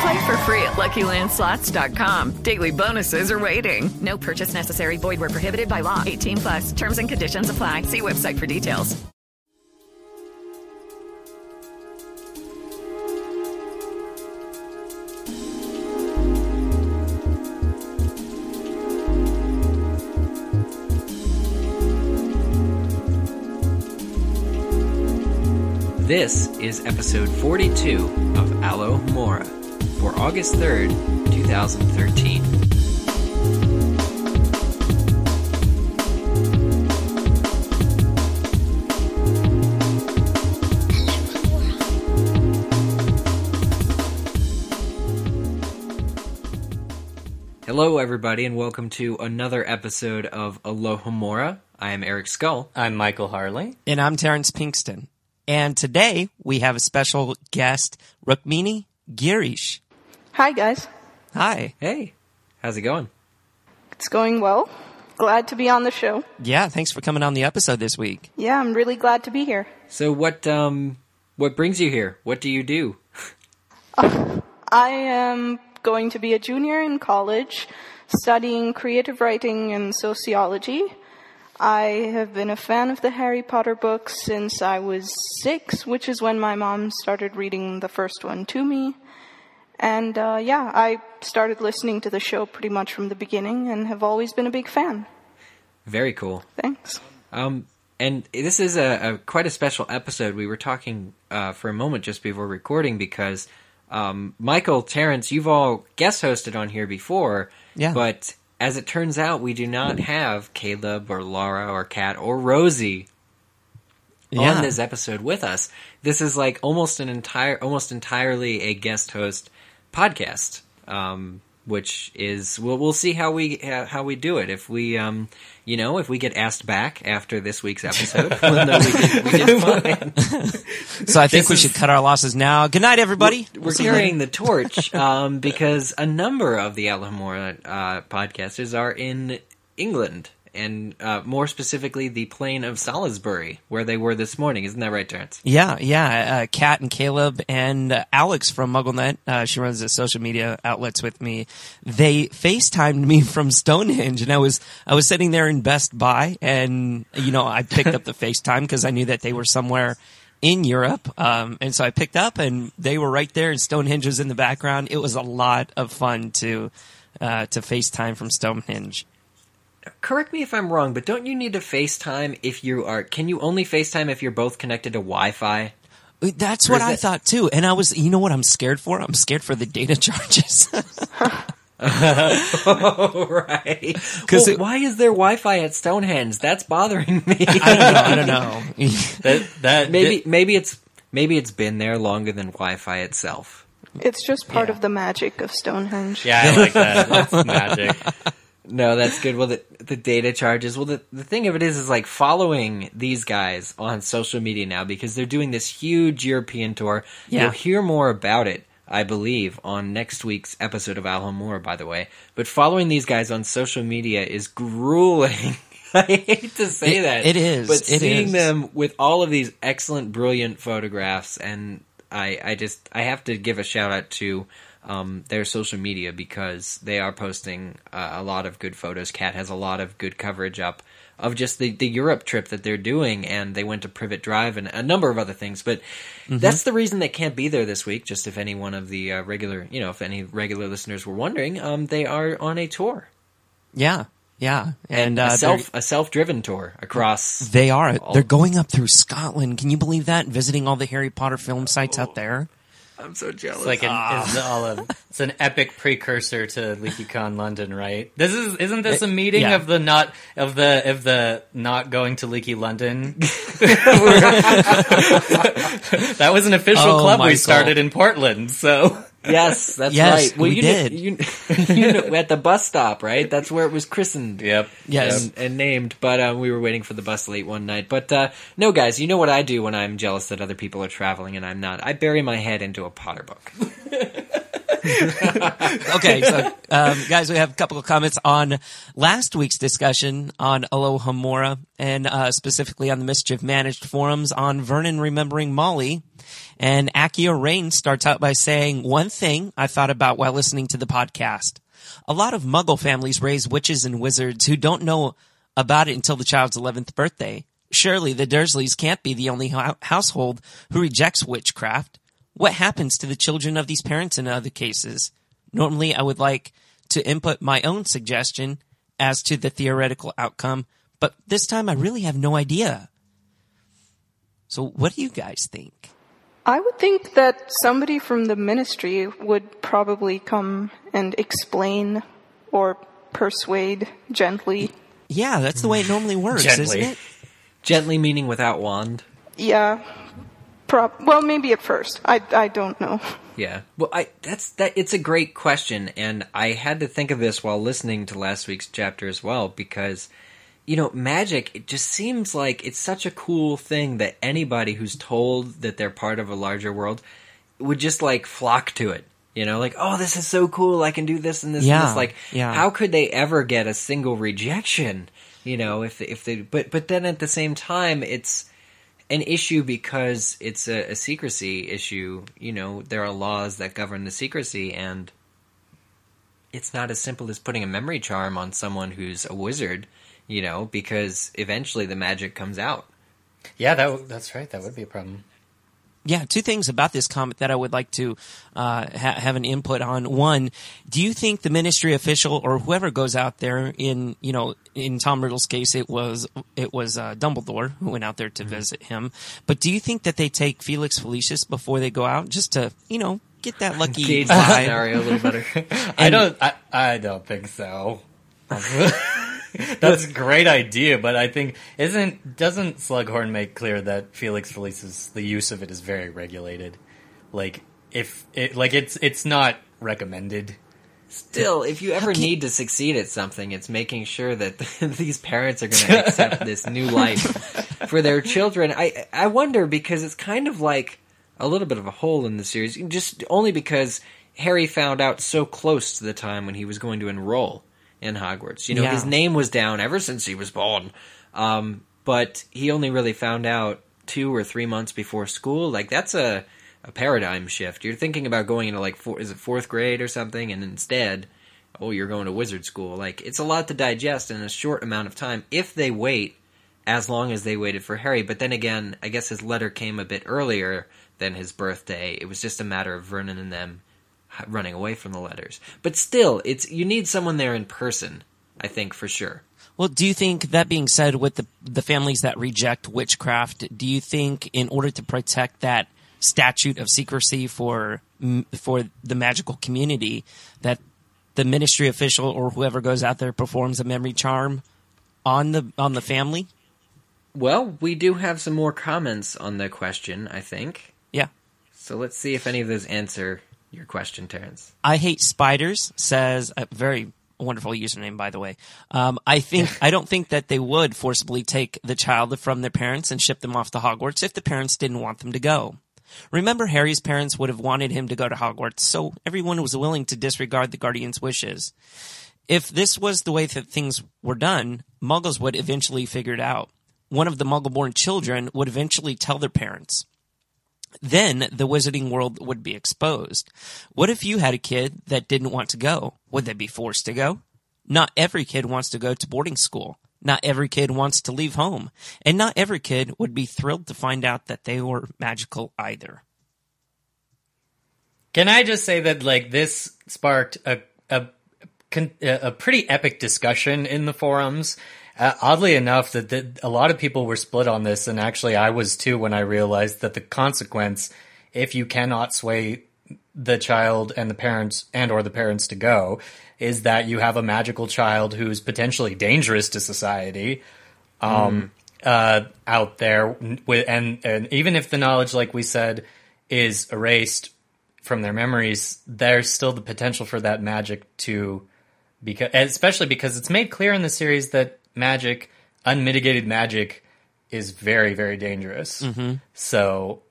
Play for free at LuckyLandSlots.com. Daily bonuses are waiting. No purchase necessary. Void were prohibited by law. 18 plus. Terms and conditions apply. See website for details. This is episode 42 of Alohomora for August 3rd, 2013. Hello, everybody, and welcome to another episode of Alohomora. I am Eric Scull. I'm Michael Harle. And I'm Terrence Pinkston. And today we have a special guest, Rukmini Girish. Hi, guys. Hi. Hey. How's it going? It's going well. Glad to be on the show. Yeah, thanks for coming on the episode this week. Yeah, I'm really glad to be here. So what um what brings you here? What do you do? uh, I am going to be a junior in college studying creative writing and sociology. I have been a fan of the Harry Potter books since I was six, which is when my mom started reading the first one to me. And uh, yeah, I started listening to the show pretty much from the beginning and have always been a big fan. Very cool. Thanks. Um, and this is a, a, quite a special episode. We were talking uh, for a moment just before recording because um, Michael, Terrence, you've all guest hosted on here before. Yeah. But as it turns out, we do not have Caleb or Laura or Kat or Rosie yeah. on this episode with us. This is like almost an entire, almost entirely a guest host podcast. Um, which is we'll we'll see how we how we do it. If we um you know if we get asked back after this week's episode, we did, we did fine. so I think this we is, should cut our losses now. Good night, everybody. We're, we're carrying the torch um, because a number of the Alohomora uh, podcasters are in England and uh, more specifically the plain of Salisbury, where they were this morning. Isn't that right, Terrence? Yeah, yeah. Uh, Kat and Caleb and uh, Alex from MuggleNet, uh, she runs the social media outlets with me. They FaceTimed me from Stonehenge, and I was I was sitting there in Best Buy, and you know I picked up the FaceTime because I knew that they were somewhere in Europe. Um, and so I picked up and they were right there and Stonehenge was in the background. It was a lot of fun to, uh, to FaceTime from Stonehenge correct me if I'm wrong, but don't you need to FaceTime if you are? Can you only FaceTime if you're both connected to Wi-Fi? That's what I thought too. And I was, you know what I'm scared for? I'm scared for the data charges. oh, right. Because well, why is there Wi-Fi at Stonehenge? That's bothering me. I don't know. I don't know. that, that maybe maybe it's maybe it's been there longer than Wi-Fi itself. It's just part yeah. of the magic of Stonehenge. Yeah, I like that. That's magic. No, that's good. Well, the, the data charges. Well, the, the thing of it is, is like following these guys on social media now because they're doing this huge European tour. Yeah. You'll hear more about it, I believe, on next week's episode of Alohomora, by the way. But following these guys on social media is grueling. I hate to say it, that. It is. But it seeing is. them with all of these excellent, brilliant photographs, and I, I just, I have to give a shout out to um, their social media because they are posting uh, a lot of good photos. Kat has a lot of good coverage up of just the, the Europe trip that they're doing, and they went to Privet Drive and a number of other things. But mm-hmm. that's the reason they can't be there this week. Just if any one of the uh, regular, you know, if any regular listeners were wondering, um, they are on a tour. Yeah, Yeah, and uh, a self a self driven tour across. They are. They're going up through Scotland. Can you believe that? Visiting all the Harry Potter film sites out there. I'm so jealous. It's like an, Ah. it's all a, it's an epic precursor to LeakyCon London, right? This is isn't this a meeting yeah. of the not of the of the not going to Leaky London? that was an official Oh, club we started in Portland, so yes, that's Yes, right. Well, we you did. Know, you, you know, at the bus stop, right? That's where it was christened. yep. Yes. and, and named, but um, we were waiting for the bus late one night. But uh, no, guys, you know what I do when I'm jealous that other people are traveling and I'm not? I bury my head into a Potter book. Okay, so um, guys, we have a couple of comments on last week's discussion on Alohomora and uh, specifically on the Mischief Managed forums on Vernon remembering Molly. And Akio Rain starts out by saying, one thing I thought about while listening to the podcast. A lot of muggle families raise witches and wizards who don't know about it until the child's 11th birthday. Surely the Dursleys can't be the only hou- household who rejects witchcraft. What happens to the children of these parents in other cases? Normally, I would like to input my own suggestion as to the theoretical outcome, but this time I really have no idea. So, what do you guys think? I would think that somebody from the ministry would probably come and explain or persuade gently. Yeah, that's the way it normally works, Gently. isn't it? Gently meaning without wand. Yeah. Prob- well, maybe at first. I, I don't know. Yeah. Well, I that's that. It's a great question, and I had to think of this while listening to last week's chapter as well because, you know, magic. It just seems like it's such a cool thing that anybody who's told that they're part of a larger world would just like flock to it. You know, like, oh, this is so cool. I can do this and this and this. Like, yeah. how could they ever get a single rejection? You know, if if they, but but then at the same time, it's an issue because it's a, a secrecy issue. You know, there are laws that govern the secrecy, and it's not as simple as putting a memory charm on someone who's a wizard. You know, because eventually the magic comes out. Yeah, that w- that's right. That would be a problem. Yeah, two things about this comment that I would like to uh, ha- have an input on. One, do you think the ministry official or whoever goes out there in you know in Tom Riddle's case it was it was uh, Dumbledore who went out there to visit him, but do you think that they take Felix Felicis before they go out just to you know get that lucky Gauge vibe? scenario a little better. I don't. I, I don't think so. That's a great idea, but I think isn't doesn't Slughorn make clear that Felix Felicis the use of it is very regulated. Like if it like it's it's not recommended. Still, if you ever need to succeed at something, it's making sure that these parents are going to accept this new life for their children. I I wonder because it's kind of like a little bit of a hole in the series, just only because Harry found out so close to the time when he was going to enroll in Hogwarts. You know, Yeah. his name was down ever since he was born, um, but he only really found out two or three months before school. Like that's a a paradigm shift. You're thinking about going into like four, is it fourth grade or something, and instead, oh, you're going to wizard school. Like it's a lot to digest in a short amount of time if they wait as long as they waited for Harry. But then again, I guess his letter came a bit earlier than his birthday. It was just a matter of Vernon and them running away from the letters. But still, it's you need someone there in person. I think for sure. Well, do you think that being said, with the the families that reject witchcraft, do you think in order to protect that statute of secrecy for for the magical community, that the ministry official or whoever goes out there performs a memory charm on the on the family? Well, we do have some more comments on the question. I think. Yeah. So let's see if any of those answer your question, Terrence. I hate spiders says a very wonderful username by the way. Um, I think I don't think that they would forcibly take the child from their parents and ship them off to Hogwarts if the parents didn't want them to go. Remember, Harry's parents would have wanted him to go to Hogwarts, so everyone was willing to disregard the guardian's wishes. If this was the way that things were done, Muggles would eventually figure it out. One of the Muggle-born children would eventually tell their parents then the wizarding world would be exposed. What if you had a kid that didn't want to go? Would they be forced to go? Not every kid wants to go to boarding school. Not every kid wants to leave home. And not every kid would be thrilled to find out that they were magical either. Can I just say that like this sparked a a a pretty epic discussion in the forums. Uh, oddly enough, that, that a lot of people were split on this, and actually I was too when I realized that the consequence, if you cannot sway the child and the parents and or the parents to go, is that you have a magical child who's potentially dangerous to society. Um, uh, out there with, and, and even if the knowledge, like we said, is erased from their memories, there's still the potential for that magic to because especially because it's made clear in the series that magic, unmitigated magic, is very very dangerous. So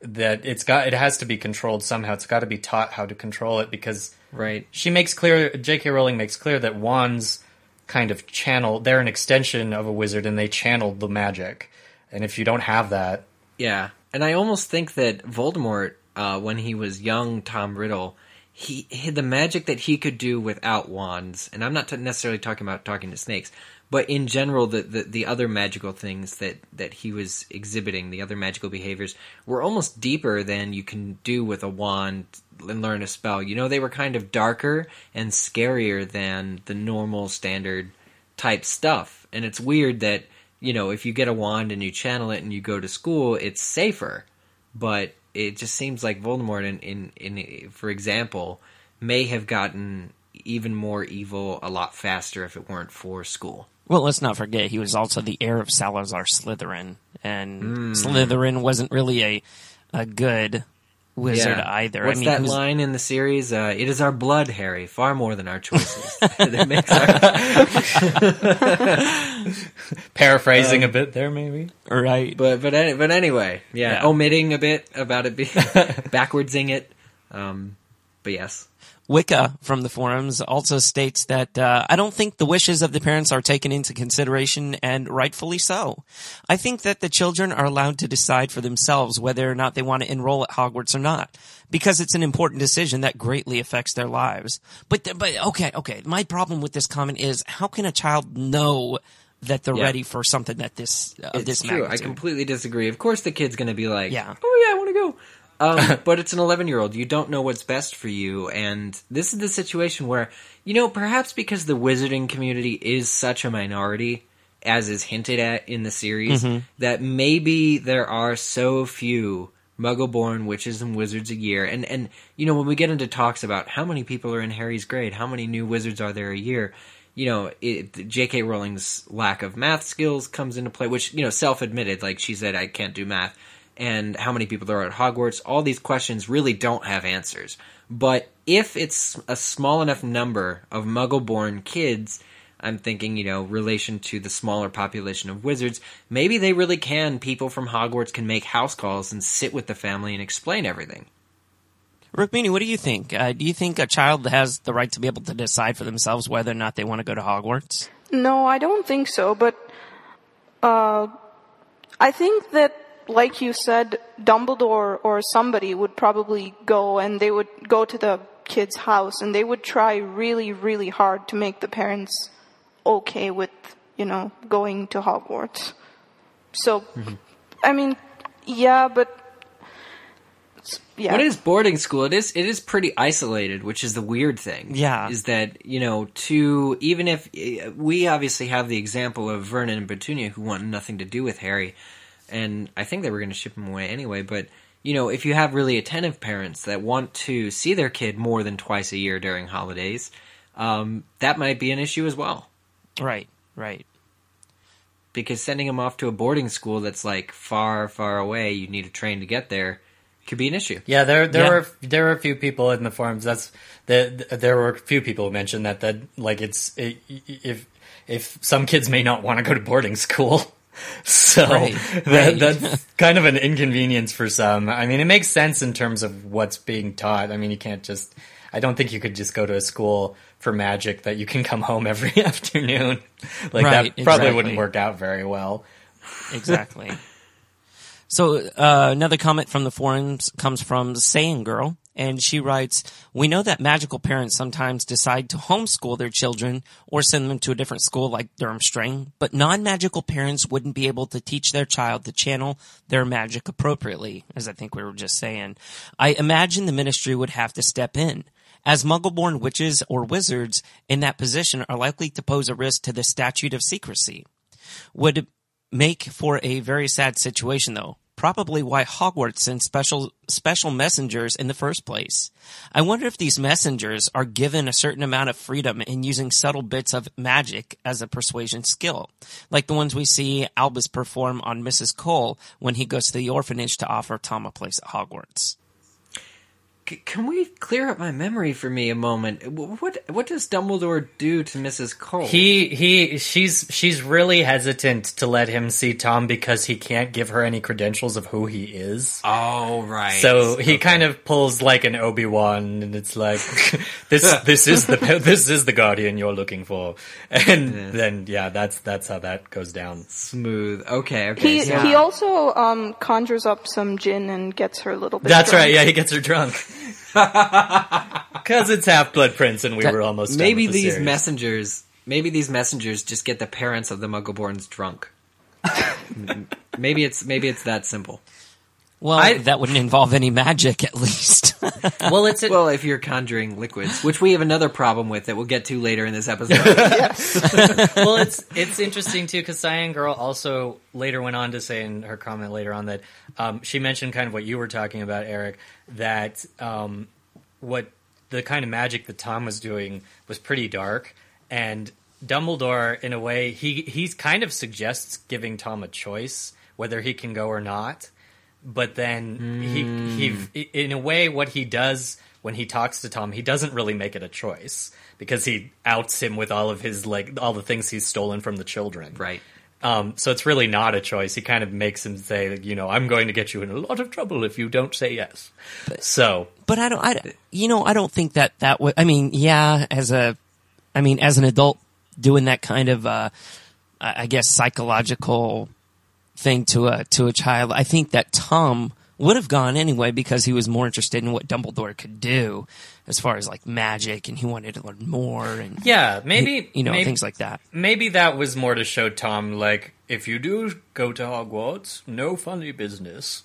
that it's got it has to be controlled somehow. It's got to be taught how to control it because Right. she makes clear J.K. Rowling makes clear that wands kind of channel they're an extension of a wizard and they channeled the magic. And if you don't have that, Yeah, and I almost think that Voldemort, uh, when he was young Tom Riddle, he, he the magic that he could do without wands, and I'm not t- necessarily talking about talking to snakes, but in general, the, the the other magical things that that he was exhibiting, the other magical behaviors, were almost deeper than you can do with a wand and learn a spell. You know, they were kind of darker and scarier than the normal standard type stuff. And it's weird that, you know, if you get a wand and you channel it and you go to school, it's safer. But it just seems like Voldemort, in, in, in for example, may have gotten even more evil a lot faster if it weren't for school. Well, let's not forget he was also the heir of Salazar Slytherin, and Mm. Slytherin wasn't really a a good wizard Yeah. either. What's I mean, that he was- line in the series? Uh, it is our blood, Harry, far more than our choices. that makes our, paraphrasing a bit there maybe. Right. But but but anyway, yeah, Yeah. omitting a bit about it being backwardsing it. Um, but yes, Wicca from the forums also states that uh, I don't think the wishes of the parents are taken into consideration, and rightfully so. I think that the children are allowed to decide for themselves whether or not they want to enroll at Hogwarts or not, because it's an important decision that greatly affects their lives. But th- but okay okay, my problem with this comment is how can a child know that they're Yeah. ready for something that this of it's this true. I completely disagree. Of course, the kid's going to be like, Yeah. oh yeah, I want to go." Um, but it's an 11 year old. You don't know what's best for you. And this is the situation where, you know, perhaps because the wizarding community is such a minority, as is hinted at in the series, Mhm. that maybe there are so few muggle born witches and wizards a year. And, and, you know, when we get into talks about how many people are in Harry's grade, how many new wizards are there a year, you know, it, J.K. Rowling's lack of math skills comes into play, which, you know, self admitted, like she said, I can't do math. And how many people there are at Hogwarts, all these questions really don't have answers. But if it's a small enough number of muggle born kids, I'm thinking, you know, relation to the smaller population of wizards, maybe they really can, people from Hogwarts can make house calls and sit with the family and explain everything. Rukmini, what do you think? Uh, do you think a child has the right to be able to decide for themselves whether or not they want to go to Hogwarts? No, I don't think so, but uh, I think that, like you said, Dumbledore or somebody would probably go and they would go to the kid's house and they would try really, really hard to make the parents okay with, you know, going to Hogwarts. So, I mean, yeah, but yeah. What is boarding school? It is it is pretty isolated, which is the weird thing. Yeah. is that you know to even if eh, we obviously have the example of Vernon and Petunia who want nothing to do with Harry, and I think they were going to ship him away anyway. But you know, if you have really attentive parents that want to see their kid more than twice a year during holidays, um, that might be an issue as well. Right, right. Because sending them off to a boarding school that's like far, far away, you need a train to get there, could be an issue. Yeah, there there Yeah. were there were a few people in the forums. That's the, there were a few people who mentioned that that like it's it, if if some kids may not want to go to boarding school, so Right, that, right. that's kind of an inconvenience for some. I mean, it makes sense in terms of what's being taught. I mean, you can't just. I don't think you could just go to a school for magic that you can come home every afternoon. Like Right, that probably exactly. wouldn't work out very well. Exactly. so uh, another comment from the forums comes from Saying Girl, and she writes, "We know that magical parents sometimes decide to homeschool their children or send them to a different school like Durmstrang, but non-magical parents wouldn't be able to teach their child to channel their magic appropriately, as I think we were just saying. I imagine the ministry would have to step in." as muggle-born witches or wizards in that position are likely to pose a risk to the statute of secrecy. Would make for a very sad situation though. Probably why Hogwarts sends special special messengers in the first place. I wonder if these messengers are given a certain amount of freedom in using subtle bits of magic as a persuasion skill, like the ones we see Albus perform on Mrs. Cole when he goes to the orphanage to offer Tom a place at Hogwarts. C- can we clear up my memory for me a moment? What what does Dumbledore do to Mrs. Cole? He he she's she's really hesitant to let him see Tom because he can't give her any credentials of who he is. oh right. So he kind of pulls like an Obi Wan, and it's like this this is the this is the guardian you're looking for, and then yeah, that's that's how that goes down. smooth. Okay, okay. He so- he also um, conjures up some gin and gets her a little bit. That's drunk. right. Yeah, he gets her drunk because it's Half Blood Prince, and we were almost done maybe with the these series. messengers maybe these messengers just get the parents of the muggleborns drunk maybe it's maybe it's that simple Well, I- that wouldn't involve any magic, at least. well, it's a, well if you're conjuring liquids which we have another problem with that we'll get to later in this episode. Well, it's it's interesting too because Cyan Girl also later went on to say in her comment later on that um, she mentioned kind of what you were talking about, Eric, that um, what the kind of magic that Tom was doing was pretty dark, and Dumbledore, in a way, he he's kind of suggests giving Tom a choice whether he can go or not, but then he he in a way what he does when he talks to Tom, he doesn't really make it a choice because he outs him with all of his like all the things he's stolen from the children. right Um, so it's really not a choice. He kind of makes him say, like, you know, I'm going to get you in a lot of trouble if you don't say yes. so but I don't, I, you know, I don't think that that would, I mean, yeah, as a, I mean, as an adult doing that kind of, uh, I guess psychological thing to a, to a child, I think that Tom would have gone anyway because he was more interested in what Dumbledore could do as far as like magic and he wanted to learn more and, yeah, maybe you know, maybe, things like that. Maybe that was more to show Tom, like, if you do go to Hogwarts, no funny business.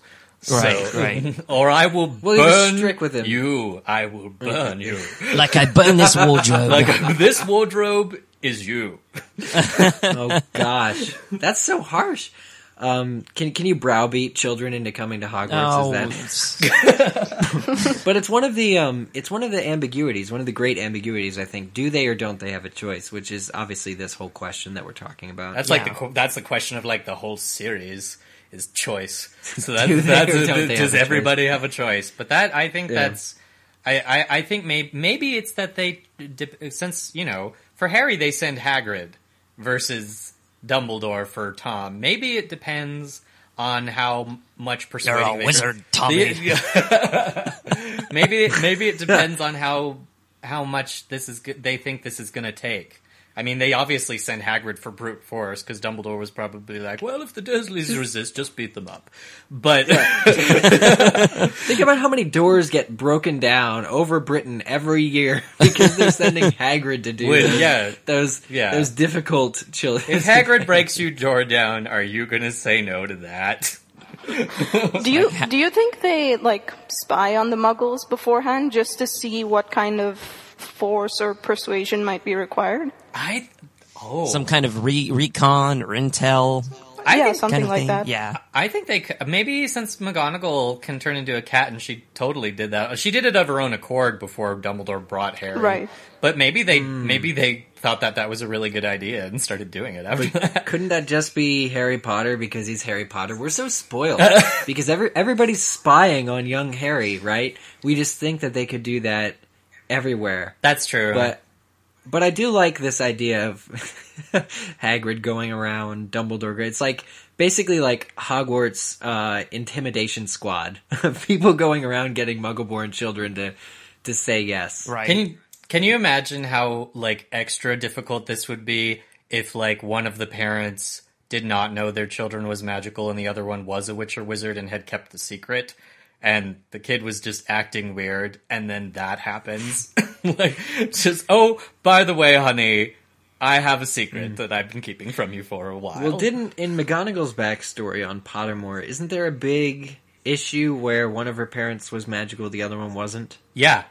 Right, So- right. Or I will Well, burn strict with him. you. I will burn you. Like I burn this wardrobe. like this wardrobe is you. oh gosh that's so harsh um, can can you browbeat children into coming to Hogwarts? Oh, Is that But it's one of the um, it's one of the ambiguities, one of the great ambiguities. I think. Do they or don't they have a choice? Which is obviously this whole question that we're talking about. That's like the qu- that's the question of like the whole series is choice. So that's, Do they that's or don't they does have a everybody have a choice? But that I think Yeah. that's I, I I think maybe maybe it's that they since you know for Harry they send Hagrid versus Dumbledore for Tom. Maybe it depends on how much persuading You're a wizard, Tommy. maybe maybe it depends on how how much this is they think this is going to take. I mean, they obviously send Hagrid for brute force because Dumbledore was probably like, "Well, if the Dursleys resist, just beat them up." But Think about how many doors get broken down over Britain every year because they're sending Hagrid to do With- yeah. those Yeah. those difficult children. if Hagrid breaks your door down, are you going to say no to that? Do you do you think they like spy on the Muggles beforehand just to see what kind of force or persuasion might be required? I oh, Some kind of re- recon or intel I yeah, think, something kind of like thing. that. Yeah. I think they maybe since McGonagall can turn into a cat, and she totally did that. She did it of her own accord before Dumbledore brought Harry. Right. But maybe they hmm. maybe they thought that that was a really good idea and started doing it after that. Couldn't that just be Harry Potter because he's Harry Potter? We're so spoiled because every everybody's spying on young Harry, right? We just think that they could do that everywhere. That's true. But but I do like this idea of Hagrid going around Dumbledore. It's like basically like Hogwarts uh, intimidation squad of people going around getting Muggleborn children to to say yes. Right. Can you can you imagine how like extra difficult this would be if like one of the parents did not know their children was magical and the other one was a witch or wizard and had kept the secret and the kid was just acting weird and then that happens like just oh by the way honey I have a secret hmm. that I've been keeping from you for a while. Well, didn't in McGonagall's backstory on Pottermore, isn't there a big issue where one of her parents was magical, the other one wasn't? yeah.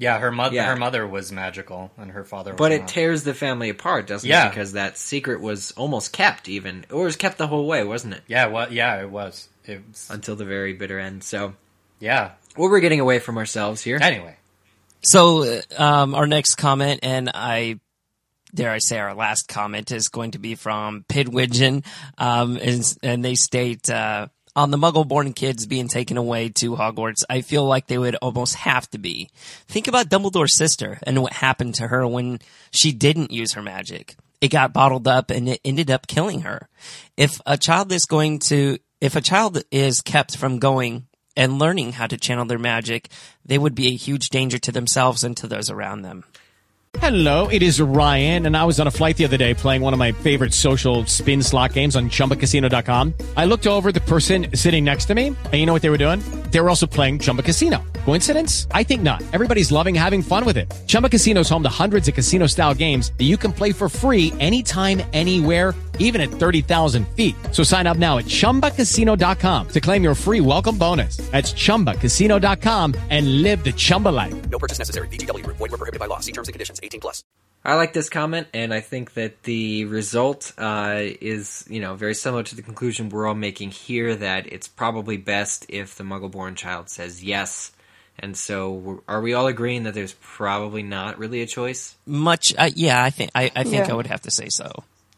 Yeah, her mother. Yeah. Her mother was magical, and her father. But it not. tears the family apart, doesn't Yeah. it? Because that secret was almost kept, even or was kept the whole way, wasn't it? Yeah, well, yeah, it was. It was. Until the very bitter end. So, Yeah. well, we're getting away from ourselves here. Anyway, So, uh, um, our next comment, and I dare I say our last comment, is going to be from Pigwidgeon, um, and, and they state, uh, on the Muggle-born kids being taken away to Hogwarts, I feel like they would almost have to be. Think about Dumbledore's sister and what happened to her when she didn't use her magic. It got bottled up and it ended up killing her. If a child is going to, if a child is kept from going and learning how to channel their magic, they would be a huge danger to themselves and to those around them. Hello, it is Ryan, and I was on a flight the other day playing one of my favorite social spin slot games on ChumbaCasino.com. I looked over the person sitting next to me, and you know what they were doing? They were also playing Chumba Casino. Coincidence? I think not. Everybody's loving having fun with it. Chumba Casino is home to hundreds of casino-style games that you can play for free anytime, anywhere, even at 30,000 feet. So sign up now at ChumbaCasino.com to claim your free welcome bonus. That's ChumbaCasino.com and live the Chumba life. No purchase necessary. VGW Group. Void were prohibited by law. See terms and conditions. 18 plus. I like this comment, and I think that the result uh, is, you know, very similar to the conclusion we're all making here. That it's probably best if the Muggle-born child says yes. And so, we're- are we all agreeing that there's probably not really a choice? Much, uh, yeah, I think I, I think Yeah. I would have to say so.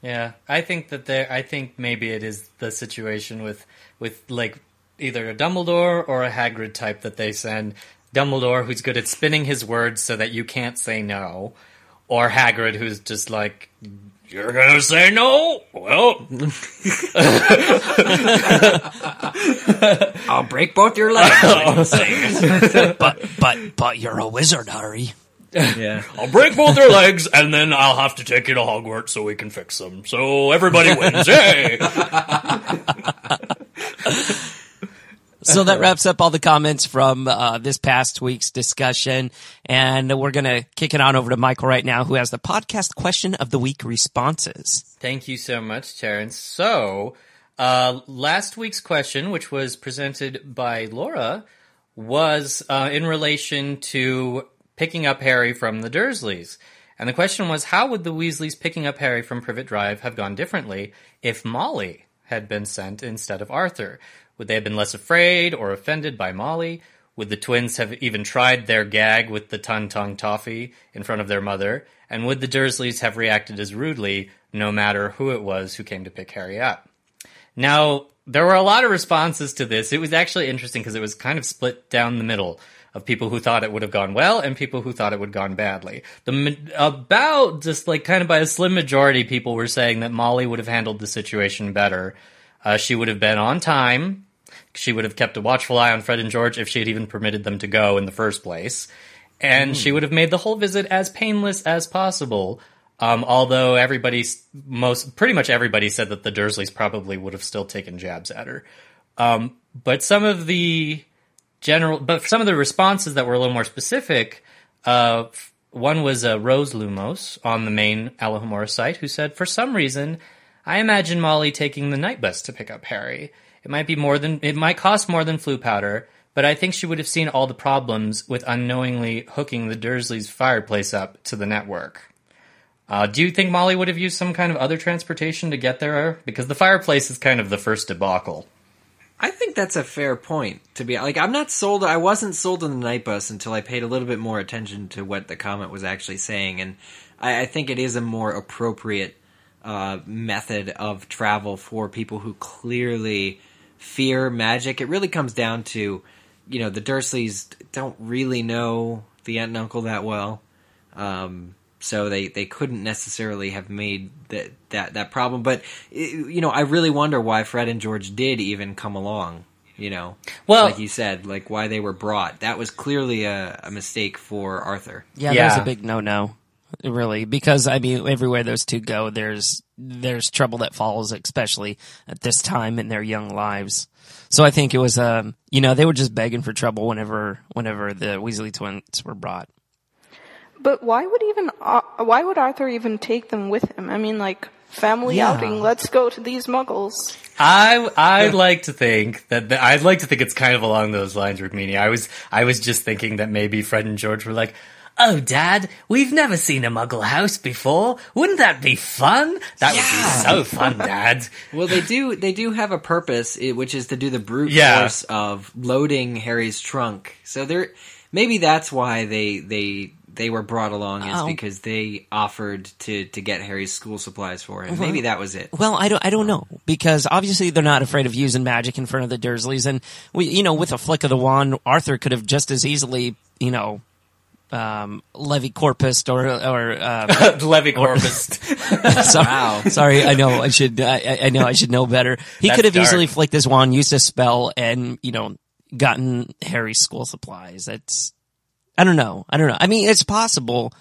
yeah, I think that there. I think maybe it is the situation with with like either a Dumbledore or a Hagrid type that they send. Dumbledore, who's good at spinning his words so that you can't say no, or Hagrid, who's just like, "You're gonna say no? Well, I'll break both your legs. But but but you're a wizard, Harry. yeah. I'll break both their legs, and then I'll have to take you to Hogwarts so we can fix them. So everybody wins. Yay! So that wraps up all the comments from uh, this past week's discussion, and we're gonna kick it on over to Michael right now, who has the podcast question of the week responses. Thank you so much, Terrence. So, uh, last week's question, which was presented by Laura, was uh, in relation to picking up Harry from the Dursleys. And the question was, how would the Weasleys picking up Harry from Privet Drive have gone differently if Molly had been sent instead of Arthur? Would they have been less afraid or offended by Molly? Would the twins have even tried their gag with the Ton Tongue Toffee in front of their mother? And would the Dursleys have reacted as rudely no matter who it was who came to pick Harry up? Now, there were a lot of responses to this. It was actually interesting because it was kind of split down the middle of people who thought it would have gone well and people who thought it would have gone badly. The about just like kind of by a slim majority, people were saying that Molly would have handled the situation better. Uh, she would have been on time. She would have kept a watchful eye on Fred and George if she had even permitted them to go in the first place. And she would have made the whole visit as painless as possible. Um, although everybody, most, pretty much everybody said that the Dursleys probably would have still taken jabs at her. Um, but some of the general, but some of the responses that were a little more specific, uh, one was uh, Rose Lumos on the main Alohomora site who said, for some reason, I imagine Molly taking the night bus to pick up Harry. It might be more than, it might cost more than Floo powder, but I think she would have seen all the problems with unknowingly hooking the Dursleys' fireplace up to the network. Uh, do you think Molly would have used some kind of other transportation to get there? Because the fireplace is kind of the first debacle. I think that's a fair point. To be like, I'm not sold. I wasn't sold on the night bus until I paid a little bit more attention to what the comment was actually saying, and I, I think it is a more appropriate uh, method of travel for people who clearly fear magic. It really comes down to, you know, the Dursleys don't really know the aunt and uncle that well. Um, so they, they couldn't necessarily have made that that that problem. But you know, I really wonder why Fred and George did even come along. You know, Well- like you said, like why they were brought. That was clearly a, a mistake for Arthur. Yeah, that was a big no-no, really, because I mean, everywhere those two go, there's there's trouble that follows, especially at this time in their young lives. So I think it was, um, you know, they were just begging for trouble whenever whenever the Weasley twins were brought. But why would even uh, why would Arthur even take them with him? I mean, like family Yeah. outing. Let's go to these muggles. I I'd like to think that the, I'd like to think it's kind of along those lines, Rukmini. I was I was just thinking that maybe Fred and George were like, "Oh, Dad, we've never seen a Muggle house before. Wouldn't that be fun? That would be so fun, Dad." Well, they do. They do have a purpose, which is to do the brute Yeah. force of loading Harry's trunk. So they're maybe that's why they they they were brought along is Oh. because they offered to to get Harry's school supplies for him. Well- Maybe that was it. Well, I don't, I don't know because obviously they're not afraid of using magic in front of the Dursleys, and we, you know, with a flick of the wand, Arthur could have just as easily, you know, um, Levicorpus or or um, Levicorpus. sorry, Wow. sorry, I know I should, I, I- I know I should know better. He That's could have dark. easily flicked his wand, used a spell, and you know, gotten Harry's school supplies. That's, I don't know, I don't know. I mean, it's possible.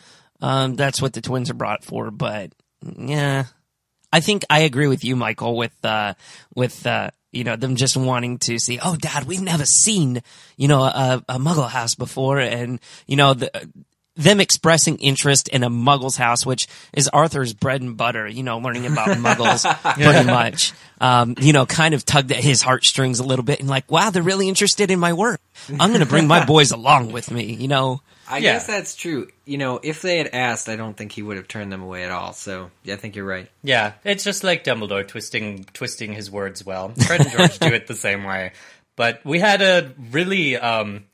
Um, that's what the twins are brought for, but yeah, I think I agree with you, Michael, with uh, with uh, you know them just wanting to see. Oh, Dad, we've never seen you know a, a Muggle house before, and you know the, them expressing interest in a Muggle's house, which is Arthur's bread and butter. You know, learning about Muggles pretty much. Um, you know, kind of tugged at his heartstrings a little bit, and like, wow, they're really interested in my work. I'm going to bring my boys along with me. You know. I Yeah. guess that's true. You know, if they had asked, I don't think he would have turned them away at all. So yeah, I think you're right. Yeah, it's just like Dumbledore twisting twisting his words well. Fred and George do it the same way. But we had a really um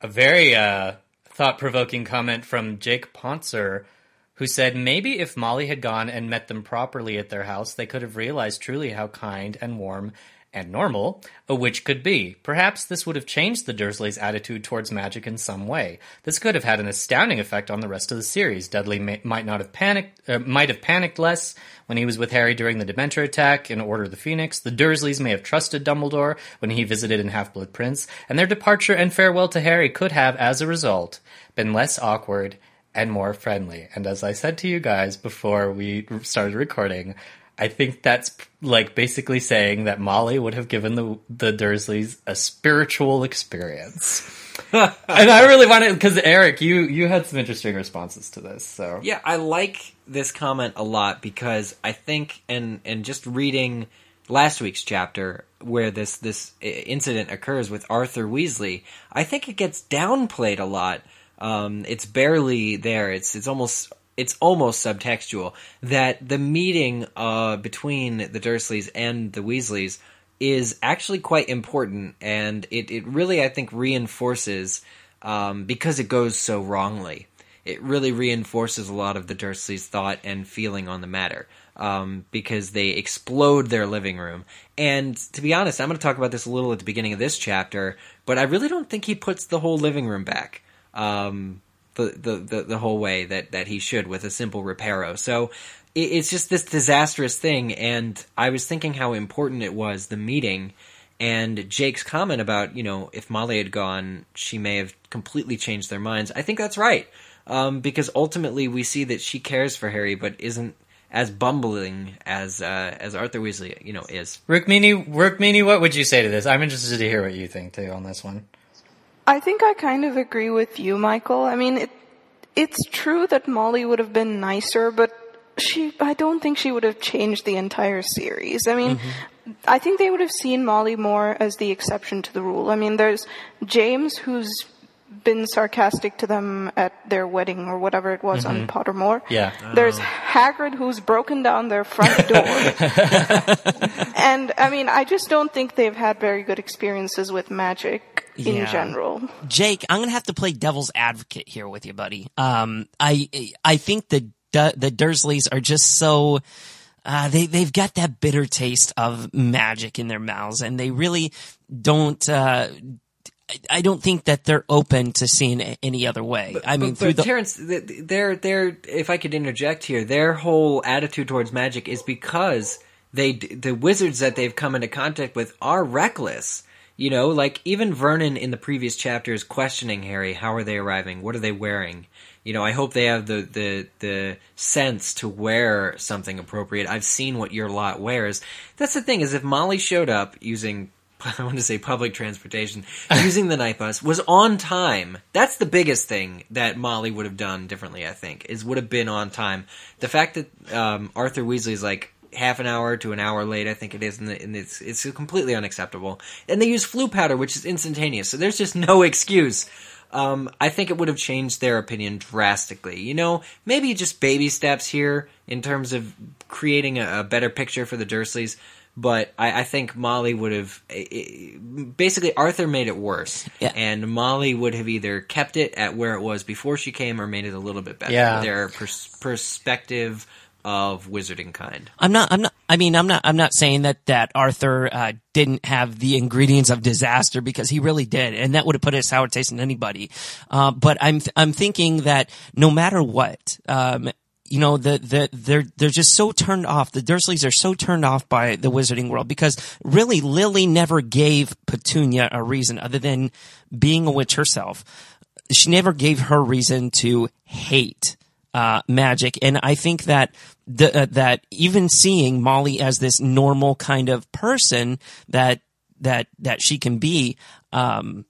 a very uh thought provoking comment from Jake Ponser who said maybe if Molly had gone and met them properly at their house, they could have realized truly how kind and warm and normal a witch could be. Perhaps this would have changed the Dursleys' attitude towards magic in some way. This could have had an astounding effect on the rest of the series. Dudley may, might not have panicked, uh, might have panicked less when he was with Harry during the Dementor attack in Order of the Phoenix. The Dursleys may have trusted Dumbledore when he visited in Half-Blood Prince, and their departure and farewell to Harry could have, as a result, been less awkward and more friendly. And as I said to you guys before we started recording, I think that's like basically saying that Molly would have given the the Dursleys a spiritual experience. and I really wanted because Eric, you you had some interesting responses to this. So Yeah, I like this comment a lot because I think, and and just reading last week's chapter where this this incident occurs with Arthur Weasley, I think it gets downplayed a lot. Um, it's barely there. It's it's almost it's almost subtextual that the meeting uh, between the Dursleys and the Weasleys is actually quite important, and it, it really I think reinforces um, because it goes so wrongly it really reinforces a lot of the Dursleys' thought and feeling on the matter um, because they explode their living room. And to be honest, I'm going to talk about this a little at the beginning of this chapter, but I really don't think he puts the whole living room back um, the, the, the whole way that that he should with a simple reparo. So it, it's just this disastrous thing, and I was thinking how important it was the meeting. And Jake's comment about, you know, if Molly had gone, she may have completely changed their minds. I think that's right. Um, because ultimately we see that she cares for Harry, but isn't as bumbling as uh, as Arthur Weasley, you know, is. Rukmini, Rukmini, what would you say to this? I'm interested to hear what you think too on this one. I think I kind of agree with you, Michael. I mean, it, it's true that Molly would have been nicer, but she, I don't think she would have changed the entire series. I mean, I think they would have seen Molly more as the exception to the rule. I mean, there's James who's been sarcastic to them at their wedding or whatever it was on Mhm. Pottermore. Yeah. There's Hagrid who's broken down their front door. and I mean, I just don't think they've had very good experiences with magic in Yeah. general. Jake, I'm gonna have to play devil's advocate here with you, buddy. Um, I I think the Du- the Dursleys are just so uh, they they've got that bitter taste of magic in their mouths, and they really don't. Uh, I- I don't think that they're open to seeing it any other way. I mean, but, through but the Terrence, th- th- their their if I could interject here, their whole attitude towards magic is because they the wizards that they've come into contact with are reckless. You know, like even Vernon in the previous chapters questioning Harry, how are they arriving? What are they wearing? You know, I hope they have the the the sense to wear something appropriate. I've seen what your lot wears. That's the thing is if Molly showed up using I want to say public transportation using the night bus was on time. That's the biggest thing that Molly would have done differently. I think is would have been on time. The fact that um, Arthur Weasley's like, half an hour to an hour late. I think it is, and, the, and it's it's completely unacceptable. And they use Floo powder, which is instantaneous, so there's just no excuse. Um, I think it would have changed their opinion drastically. You know, maybe just baby steps here in terms of creating a, a better picture for the Dursleys. But I, I think Molly would have basically Arthur made it worse, Yeah. and Molly would have either kept it at where it was before she came, or made it a little bit better. Yeah. their pers- perspective of wizarding kind. I'm not. I'm not. I mean, I'm not. I'm not saying that that Arthur uh, didn't have the ingredients of disaster because he really did, and that would have put a sour taste in anybody. Uh, but I'm I'm thinking that no matter what, um, you know, the the they're they're just so turned off. The Dursleys are so turned off by the Wizarding world because really Lily never gave Petunia a reason other than being a witch herself. She never gave her reason to hate uh, magic, and I think that the, uh, that even seeing Molly as this normal kind of person that that that she can be, um,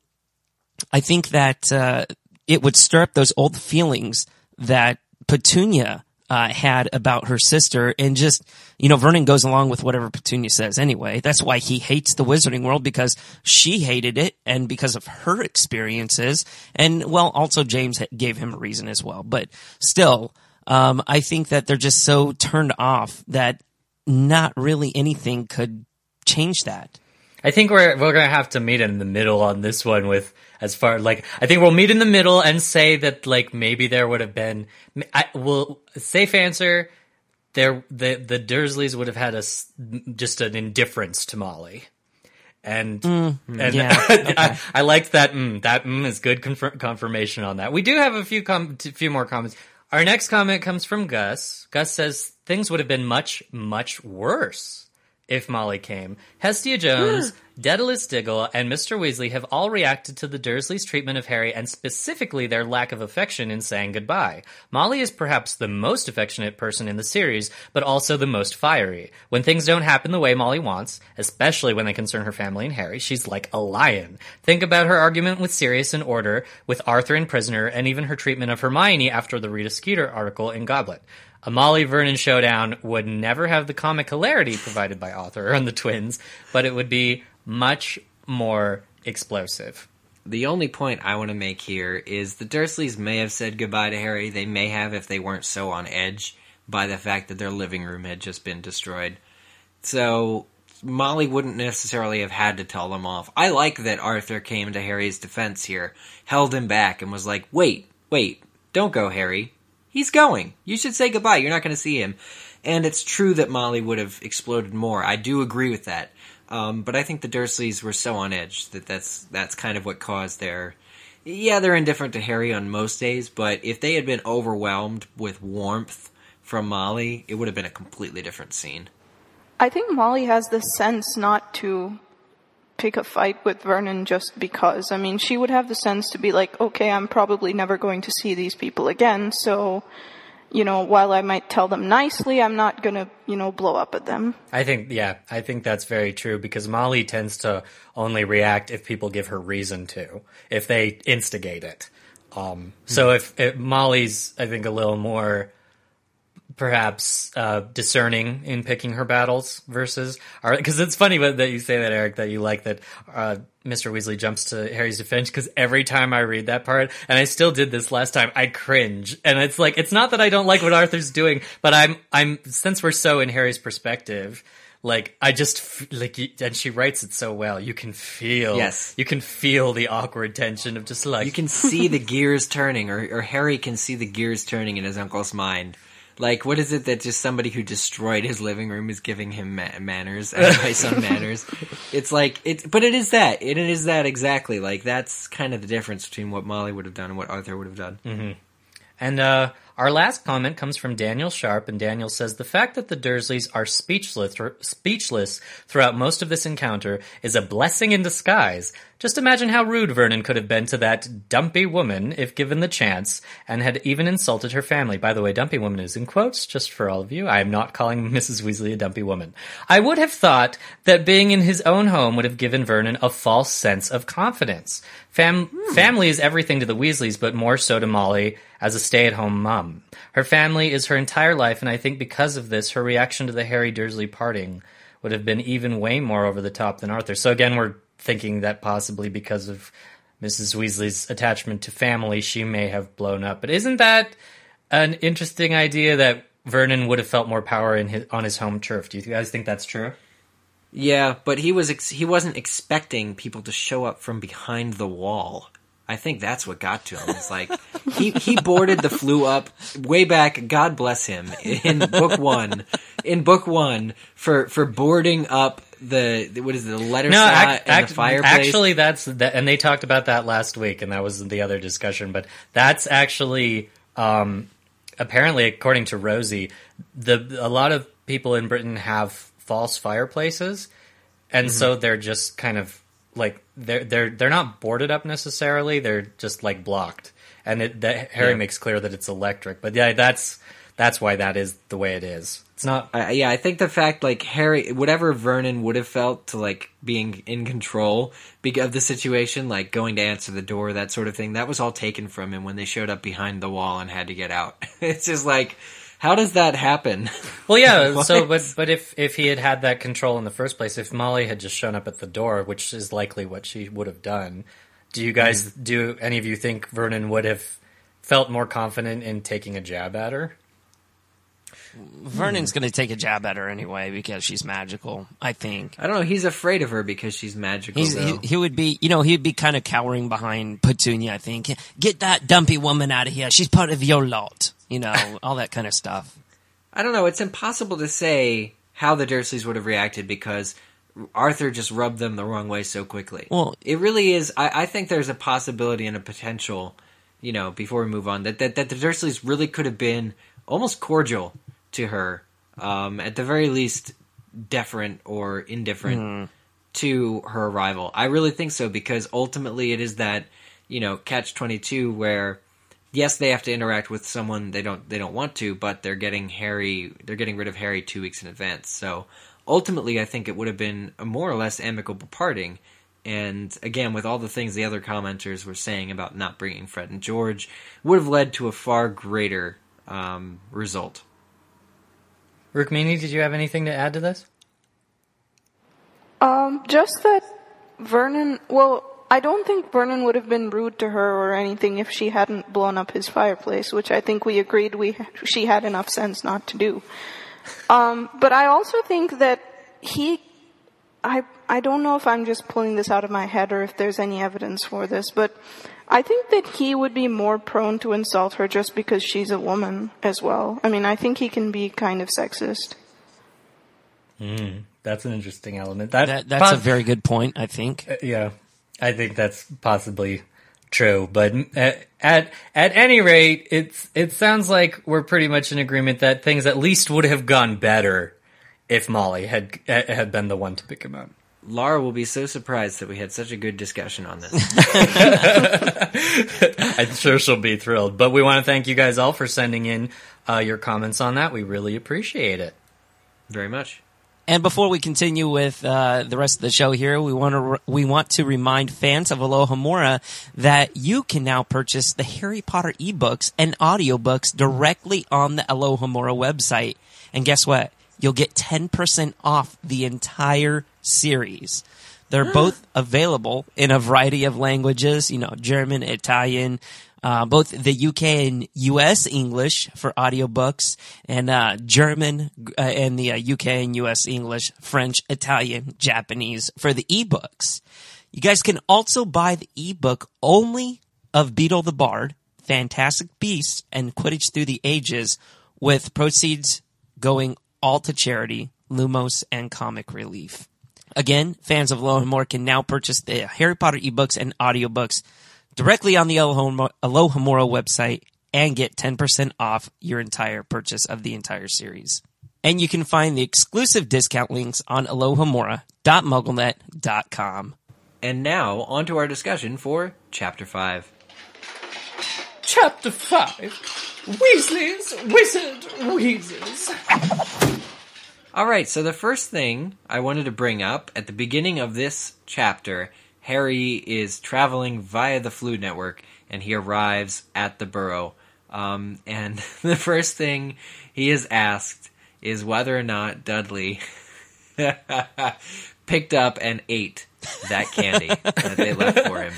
I think that uh, it would stir up those old feelings that Petunia uh, had about her sister, and just you know, Vernon goes along with whatever Petunia says anyway. That's why he hates the Wizarding world because she hated it, and because of her experiences, and well, also James gave him a reason as well. But still, um, I think that they're just so turned off that not really anything could change that. I think we're we're gonna have to meet in the middle on this one with as far like I think we'll meet in the middle and say that like maybe there would have been I will safe answer there the the Dursleys would have had a just an indifference to Molly. And and yeah, I, I liked that. Mm, that mm is good confir- confirmation on that. We do have a few com- t- few more comments. Our next comment comes from Gus. Gus says things would have been much much worse if Molly came. Hestia Jones, Daedalus Diggle, and Mr. Weasley have all reacted to the Dursleys' treatment of Harry and specifically their lack of affection in saying goodbye. Molly is perhaps the most affectionate person in the series, but also the most fiery. When things don't happen the way Molly wants, especially when they concern her family and Harry, she's like a lion. Think about her argument with Sirius and Order, with Arthur and Prisoner, and even her treatment of Hermione after the Rita Skeeter article in Goblet. A Molly Vernon showdown would never have the comic hilarity provided by Arthur and the twins, but it would be much more explosive. The only point I want to make here is the Dursleys may have said goodbye to Harry. They may have if they weren't so on edge by the fact that their living room had just been destroyed. So Molly wouldn't necessarily have had to tell them off. I like that Arthur came to Harry's defense here, held him back, and was like, wait, wait, don't go, Harry. He's going. You should say goodbye. You're not going to see him. And it's true that Molly would have exploded more. I do agree with that. Um, but I think the Dursleys were so on edge that that's that's kind of what caused their. Yeah, they're indifferent to Harry on most days, but if they had been overwhelmed with warmth from Molly, it would have been a completely different scene. I think Molly has the sense not to pick a fight with Vernon just because. I mean, she would have the sense to be like, okay, I'm probably never going to see these people again, so, you know, while I might tell them nicely, I'm not gonna, you know, blow up at them. I think, yeah, I think that's very true because Molly tends to only react if people give her reason to, if they instigate it. Um, so if, if Molly's, I think, a little more perhaps uh, discerning in picking her battles versus because it's funny that you say that Eric that you like that uh, Mr. Weasley jumps to Harry's defense because every time I read that part and I still did this last time I cringe and it's like it's not that I don't like what Arthur's doing but I'm I'm since we're so in Harry's perspective like I just like and she writes it so well you can feel Yes. you can feel the awkward tension of just like You can see the gears turning, or, or Harry can see the gears turning in his uncle's mind. Like, what is it that just somebody who destroyed his living room is giving him ma- manners, advice on manners? It's like, it, but it is that. It is that exactly. Like, that's kind of the difference between what Molly would have done and what Arthur would have done. And uh, our last comment comes from Daniel Sharp, and Daniel says the fact that the Dursleys are speechless, speechless throughout most of this encounter is a blessing in disguise. Just imagine how rude Vernon could have been to that dumpy woman if given the chance, and had even insulted her family. By the way, dumpy woman is in quotes, just for all of you. I am not calling Mrs. Weasley a dumpy woman. I would have thought that being in his own home would have given Vernon a false sense of confidence. Fam- hmm. Family is everything to the Weasleys, but more so to Molly as a stay-at-home mom. Mom. Her family is her entire life, and I think because of this, her reaction to the Harry Dursley parting would have been even way more over the top than Arthur. So again, we're thinking that possibly because of Mrs. Weasley's attachment to family, she may have blown up. But isn't that an interesting idea that Vernon would have felt more power in his, on his home turf? Do you guys think that's true? Yeah, but he was ex- he wasn't expecting people to show up from behind the wall. I think that's what got to him. It's like he he boarded the Floo up way back. God bless him in book one. In book one for for boarding up the what is it, the letter No, slot and the fireplace. actually, that's that, and they talked about that last week, and that was the other discussion. But that's actually, um, apparently, according to Rosie, the a lot of people in Britain have false fireplaces, and so they're just kind of like they're they're they're not boarded up necessarily; they're just like blocked. And it, that, Harry Yeah. makes clear that it's electric, but yeah, that's that's why that is the way it is. It's not I, yeah, I think the fact like Harry, whatever Vernon would have felt to like being in control of the situation, like going to answer the door, that sort of thing, that was all taken from him when they showed up behind the wall and had to get out. it's just like, how does that happen? Well, yeah. So, but but if if he had had that control in the first place, if Molly had just shown up at the door, which is likely what she would have done, do you guys Mm. do any of you think Vernon would have felt more confident in taking a jab at her? Vernon's going to take a jab at her anyway because she's magical. I think. I don't know. He's afraid of her because she's magical. He, he would be, you know, he'd be kind of cowering behind Petunia. I think. Get that dumpy woman out of here. She's part of your lot. You know, all that kind of stuff. I don't know. It's impossible to say how the Dursleys would have reacted because Arthur just rubbed them the wrong way so quickly. Well- it really is. I, I think there's a possibility and a potential. You know, before we move on, that that, that the Dursleys really could have been almost cordial to her, um, at the very least, deferent or indifferent to her arrival. I really think so because ultimately it is that you know catch twenty two where yes they have to interact with someone they don't they don't want to, but they're getting Harry they're getting rid of Harry two weeks in advance. So ultimately, I think it would have been a more or less amicable parting. And again, with all the things the other commenters were saying about not bringing Fred and George, would have led to a far greater um, result. Rukmini, did you have anything to add to this? Um, just that Vernon. Well, I don't think Vernon would have been rude to her or anything if she hadn't blown up his fireplace, which I think we agreed we she had enough sense not to do. Um, but I also think that he. I I don't know if I'm just pulling this out of my head or if there's any evidence for this, but I think that he would be more prone to insult her just because she's a woman as well. I mean, I think he can be kind of sexist. Mm, that's an interesting element. That, That, that's a very good point. I think. Uh, yeah, I think that's possibly true. But at, at at any rate, it's it sounds like we're pretty much in agreement that things at least would have gone better if Molly had had been the one to pick him up. Laura will be so surprised that we had such a good discussion on this. I'm sure she'll be thrilled. But we want to thank you guys all for sending in uh, your comments on that. We really appreciate it. Very much. And before we continue with uh, the rest of the show here, we want to re- we want to remind fans of Alohomora that you can now purchase the Harry Potter ebooks and audiobooks directly on the Alohomora website. And guess what? You'll get 10% off the entire series. They're both available in a variety of languages, you know, German, Italian, uh, both the UK and US English for audiobooks and uh, German uh, and the uh, UK and US English, French, Italian, Japanese for the ebooks. You guys can also buy the ebook only of Beedle the Bard, Fantastic Beasts, and Quidditch Through the Ages with proceeds going all to charity, Lumos, and Comic Relief. Again, fans of Alohomora can now purchase the Harry Potter ebooks and audiobooks directly on the Aloha Aloha website and get 10% off your entire purchase of the entire series. And you can find the exclusive discount links on alohomora.mugglenet.com. And now, on to our discussion for Chapter 5. Chapter 5 Weasley's Wizard Wheezes. Alright, so the first thing I wanted to bring up at the beginning of this chapter, Harry is traveling via the Floo Network and he arrives at the Burrow. Um, and the first thing he is asked is whether or not Dudley picked up and ate that candy that they left for him.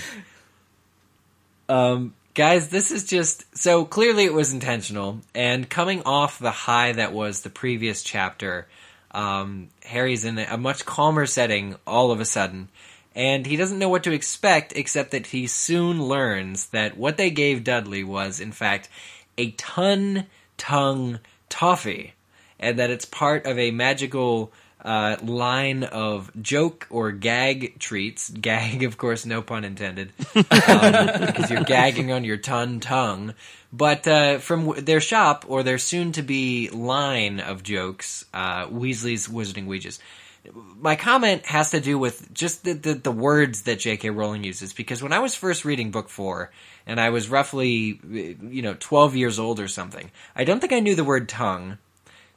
Um, guys, this is just so clearly it was intentional, and coming off the high that was the previous chapter, um, Harry's in a much calmer setting all of a sudden, and he doesn't know what to expect except that he soon learns that what they gave Dudley was, in fact, a ton tongue toffee, and that it's part of a magical uh, line of joke or gag treats. Gag, of course, no pun intended, um, because you're gagging on your ton tongue. But uh, from their shop or their soon-to-be line of jokes, uh, Weasley's Wizarding Wheezes. My comment has to do with just the, the, the words that J.K. Rowling uses, because when I was first reading book four, and I was roughly, you know, 12 years old or something, I don't think I knew the word tongue.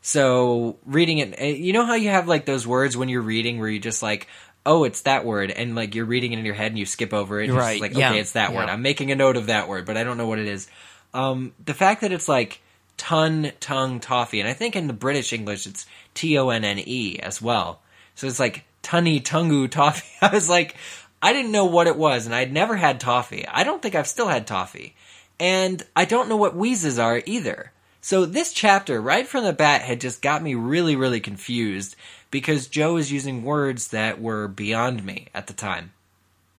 So reading it, eh, you know how you have like those words when you're reading where you just like, oh, it's that word, and like you're reading it in your head and you skip over it. Right, Like, yeah, okay, it's that word. I'm making a note of that word, but I don't know what it is. Um, the fact that it's like ton tongue toffee, and I think in the British English it's T O N N E as well. So it's like tunny tungu toffee. I was like, I didn't know what it was, and I'd never had toffee. I don't think I've still had toffee, and I don't know what wheezes are either. So this chapter, right from the bat, had just got me really, really confused because Joe was using words that were beyond me at the time.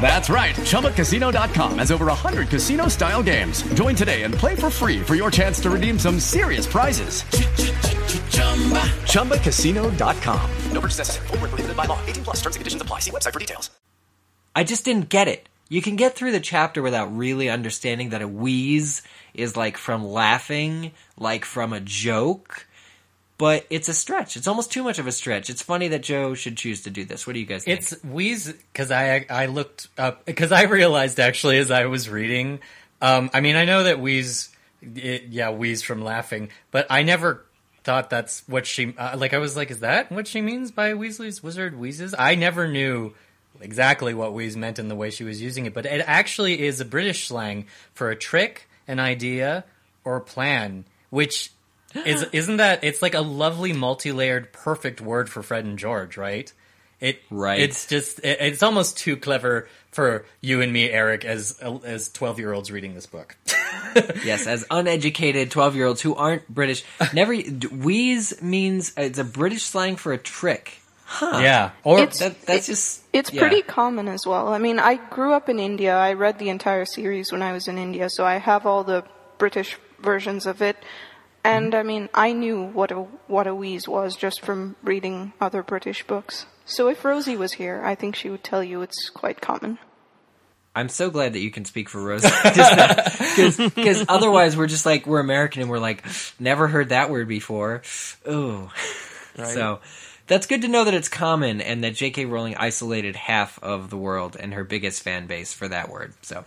That's right. ChumbaCasino.com has over 100 casino style games. Join today and play for free for your chance to redeem some serious prizes. ChumbaCasino.com. No purchase necessary. Where prohibited by law. 18 plus terms and conditions apply. See website for details. I just didn't get it. You can get through the chapter without really understanding that a wheeze is like from laughing, like from a joke. But it's a stretch. It's almost too much of a stretch. It's funny that Joe should choose to do this. What do you guys think? It's wheeze because I I looked up because I realized actually as I was reading. Um, I mean, I know that wheeze, it, yeah, wheeze from laughing, but I never thought that's what she uh, like. I was like, is that what she means by Weasley's wizard wheezes? I never knew exactly what wheeze meant in the way she was using it, but it actually is a British slang for a trick, an idea, or plan, which is isn't that it's like a lovely multi-layered perfect word for Fred and George, right? It Right. It's just it, it's almost too clever for you and me, Eric, as as twelve year olds reading this book. yes, as uneducated 12 year olds who aren't British. Never. d- Wheeze means uh, it's a British slang for a trick. Huh. Yeah, or It's- that, that's just. It's yeah. pretty common as well. I mean, I grew up in India. I read the entire series when I was in India, so I have all the British versions of it. And mm-hmm. I mean, I knew what a what a wheeze was just from reading other British books. So if Rosie was here, I think she would tell you it's quite common. I'm so glad that you can speak for Rose. Because otherwise, we're just like, we're American and we're like, never heard that word before. Ooh. So that's good to know that it's common and that J.K. Rowling isolated half of the world and her biggest fan base for that word. So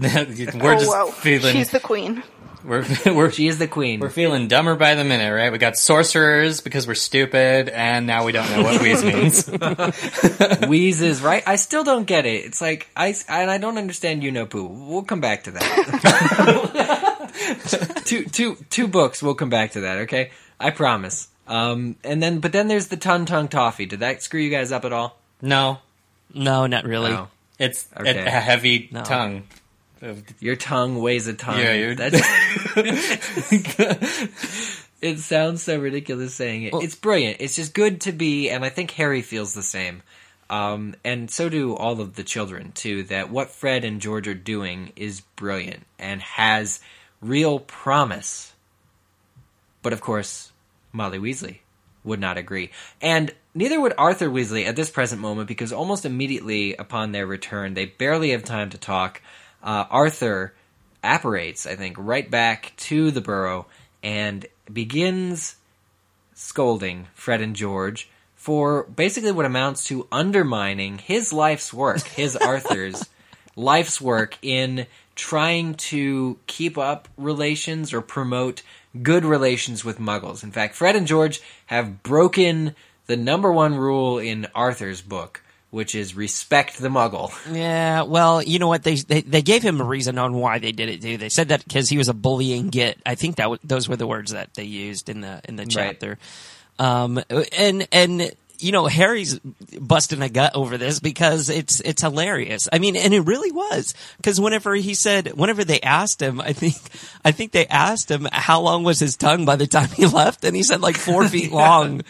we're oh, just wow. feeling She's the queen. we're we're she is the queen. We're feeling dumber by the minute, right? We got sorcerers because we're stupid, and now we don't know what wheeze means. Wheezes, right? I still don't get it. It's like I and I don't understand you know poo. We'll come back to that. two two two books. We'll come back to that. Okay, I promise. Um, and then but then there's the ton tongue toffee. Did that screw you guys up at all? No, No, not really. No. it's a- Okay. a heavy No. tongue. Your tongue weighs a ton. Yeah, you're- That's, it sounds so ridiculous saying it. it's brilliant. It's just good to be, and I think Harry feels the same. Um, and so do all of the children too. That what Fred and George are doing is brilliant and has real promise. But of course, Molly Weasley would not agree, and neither would Arthur Weasley at this present moment because almost immediately upon their return, they barely have time to talk. Uh, Arthur apparates, I think, right back to the burrow and begins scolding Fred and George for basically what amounts to undermining his life's work, his Arthur's life's work in trying to keep up relations or promote good relations with muggles. In fact, Fred and George have broken the number one rule in Arthur's book, which is respect the muggle. Yeah, well, you know what? They, they they gave him a reason on why they did it. Too. They said that because he was a bullying git. I think that w- those were the words that they used in the in the chapter. Um, and and you know Harry's busting a gut over this because it's it's hilarious. I mean, and it really was because whenever he said, whenever they asked him, I think I think they asked him how long was his tongue by the time he left, and he said like four feet long.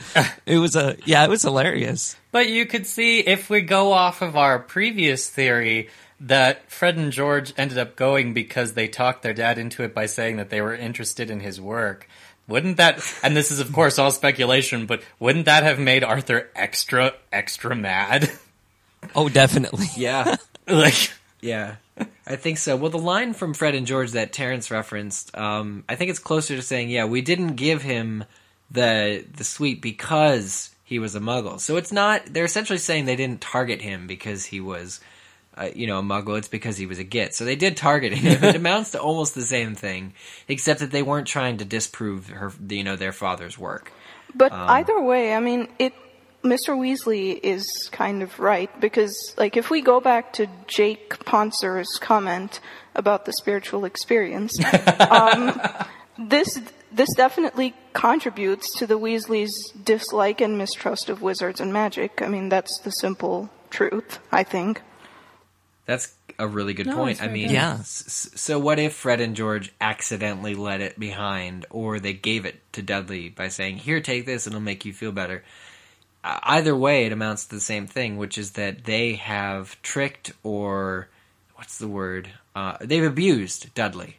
It was a yeah, it was hilarious. But you could see if we go off of our previous theory that Fred and George ended up going because they talked their dad into it by saying that they were interested in his work. Wouldn't that, and this is of course all speculation, but wouldn't that have made Arthur extra, extra mad? Oh, definitely. Yeah. like, Yeah, I think so. Well, the line from Fred and George that Terrence referenced, um, I think it's closer to saying, "Yeah, we didn't give him the the sweet because he was a Muggle." So it's not. They're essentially saying they didn't target him because he was, uh, you know, a Muggle. It's because he was a Git. So they did target him. it amounts to almost the same thing, except that they weren't trying to disprove her, you know, their father's work. But Um, either way, I mean, it. Mr. Weasley is kind of right because, like, if we go back to Jake Ponser's comment about the spiritual experience, um, this this definitely contributes to the Weasleys' dislike and mistrust of wizards and magic. I mean, that's the simple truth. I think. That's a really good No, point. I mean, good. Yeah. s- s- so what if Fred and George accidentally let it behind, or they gave it to Dudley by saying, "Here, take this, and it'll make you feel better." Uh, either way, it amounts to the same thing, which is that they have tricked or what's the word? Uh, they've abused Dudley.